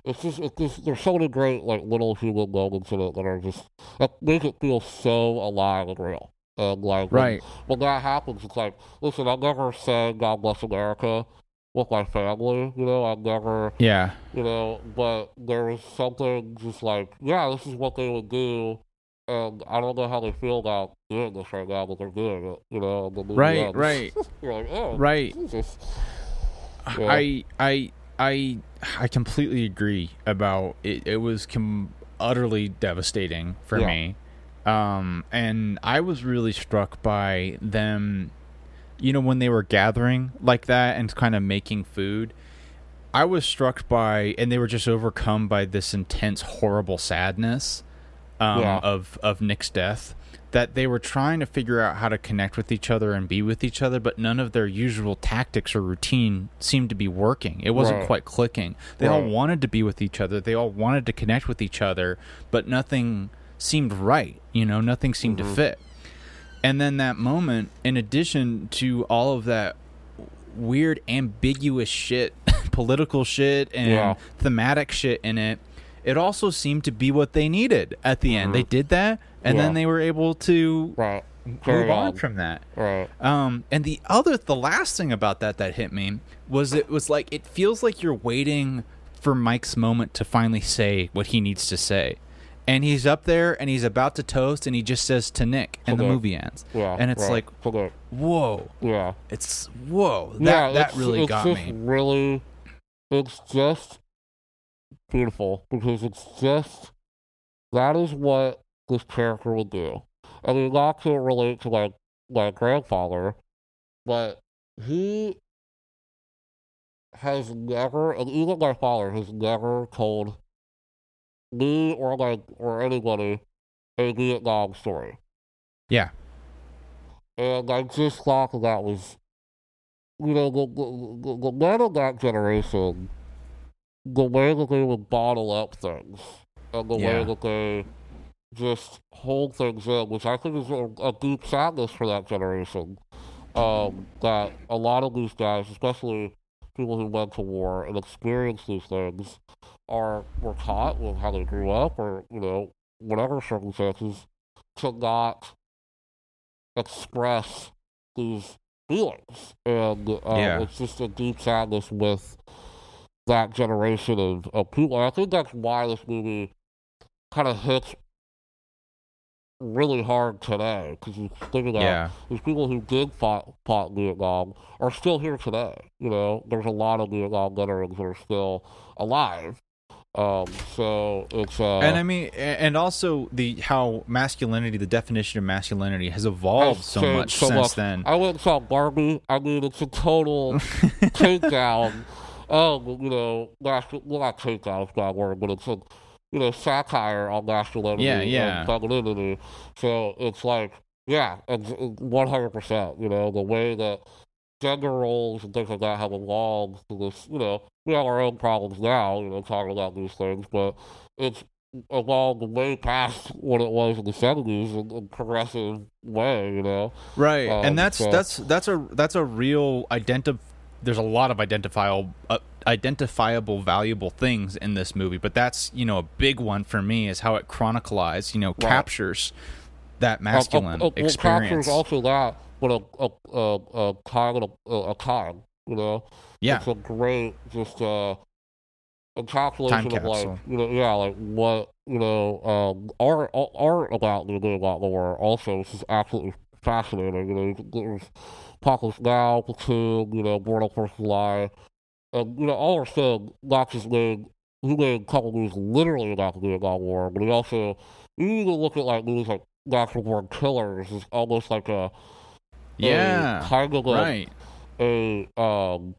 it's just, it's just there's so many great like little human moments in it that are just that make it feel so alive and real. And like when- Right. when that happens, it's like, listen, I'm never sang God Bless America with my family, you know, I never, Yeah. you know, but there was something just like, yeah, this is what they would do, and I don't know how they feel about doing this right now, but they're doing it, you know, Right. Right. Like, oh, Right. Jesus. Yeah. I I I I completely agree about it. It was com- utterly devastating for Yeah. me, um, and I was really struck by them. You know, when they were gathering like that and kind of making food, I was struck by, and they were just overcome by this intense, horrible sadness um, Yeah. of of Nick's death. That they were trying to figure out how to connect with each other and be with each other, but none of their usual tactics or routine seemed to be working. It wasn't Right. quite clicking. They all wanted to be with each other. They all wanted to connect with each other, but nothing seemed right. You know, nothing seemed Mm-hmm. to fit. And then that moment, in addition to all of that weird, ambiguous shit, political shit, and Yeah. thematic shit in it, it also seemed to be what they needed at the end. They did that, and Mm-hmm. Yeah. then they were able to Right. move on on. from that. Right. Um, and the other, the last thing about that that hit me was it was like it feels like you're waiting for Mike's moment to finally say what he needs to say, and he's up there and he's about to toast, and he just says to Nick, and the movie ends. Yeah. and it's right. like, Okay. whoa, Yeah. it's whoa, that yeah, that really got me. Really, it's just beautiful because it's just that is what this character would do. I mean, not to relate to like my grandfather, but he has never, and even my father has never told me or like or anybody a Vietnam story. Yeah, And I just thought that that was, you know, the, the, the, the men of that generation, the way that they would bottle up things, and the Yeah. way that they just hold things in, which I think is a, a deep sadness for that generation. Um, that a lot of these guys, especially people who went to war and experienced these things, are were caught with how they grew up, or you know, whatever circumstances, to not express these feelings, and uh, Yeah. it's just a deep sadness with that generation of, of people. And I think that's why this movie kind of hits really hard today, because you think about yeah, these people who did fight, fought Vietnam are still here today. You know, there's a lot of Vietnam veterans that are still alive. Um, so it's uh, and I mean, and also the how masculinity, the definition of masculinity, has evolved has so much so since much. then. I went and saw Barbie. I mean, it's a total takedown. Oh, you know, national, well, not not a word, but it's a, you know, satire on masculinity Yeah, yeah. and femininity. So it's like, yeah, it's 100%, you know, the way that gender roles and things like that have evolved to this, you know, we have our own problems now, you know, talking about these things, but it's evolved way past what it was in the 70s in a progressive way, you know. right Um, and that's so- that's that's a that's a real identif there's a lot of identifiable uh, identifiable valuable things in this movie but that's you know a big one for me is how it chronicles you know Right. captures that masculine Uh, uh, uh, well, experience captures also that, but a a a, a and a, a time, you know. yeah It's a great just uh encapsulation Time of like you know yeah like what you know um art art about the about the war also which is absolutely fascinating. You know Apocalypse Now, Platoon, you know Born on First July, and you know all are still not just made he made a couple movies literally about the Vietnam War, but he also you need to look at like movies like Natural Born Killers is almost like a Yeah. a, kind of like right. a um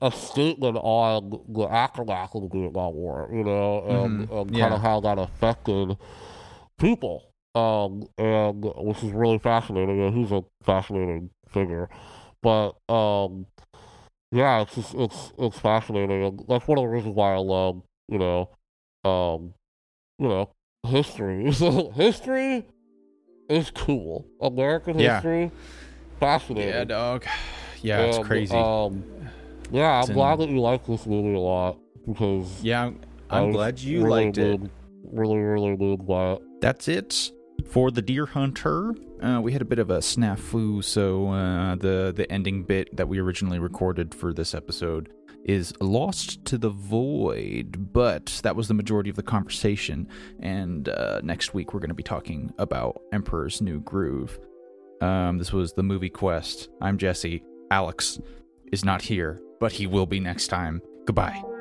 a statement on the aftermath of the Vietnam War, you know, and, Mhm. and kind Yeah. of how that affected people. Um, and which is really fascinating. And he's a fascinating figure, but um, yeah, it's just it's it's fascinating. And that's one of the reasons why I love, you know, um, you know, history. History is cool. American Yeah. history, fascinating. Yeah, dog. Yeah, it's crazy. Um, yeah, I'm in- glad that you like this movie a lot because yeah, I'm, I'm glad you really liked it. moved- Really, really moved by it. That's it for the Deer Hunter. Uh, we had a bit of a snafu, so uh, the the ending bit that we originally recorded for this episode is lost to the void. But that was the majority of the conversation. And uh, next week we're going to be talking about Emperor's New Groove. Um, this was the movie quest. I'm Jesse. Alex is not here, but he will be next time. Goodbye.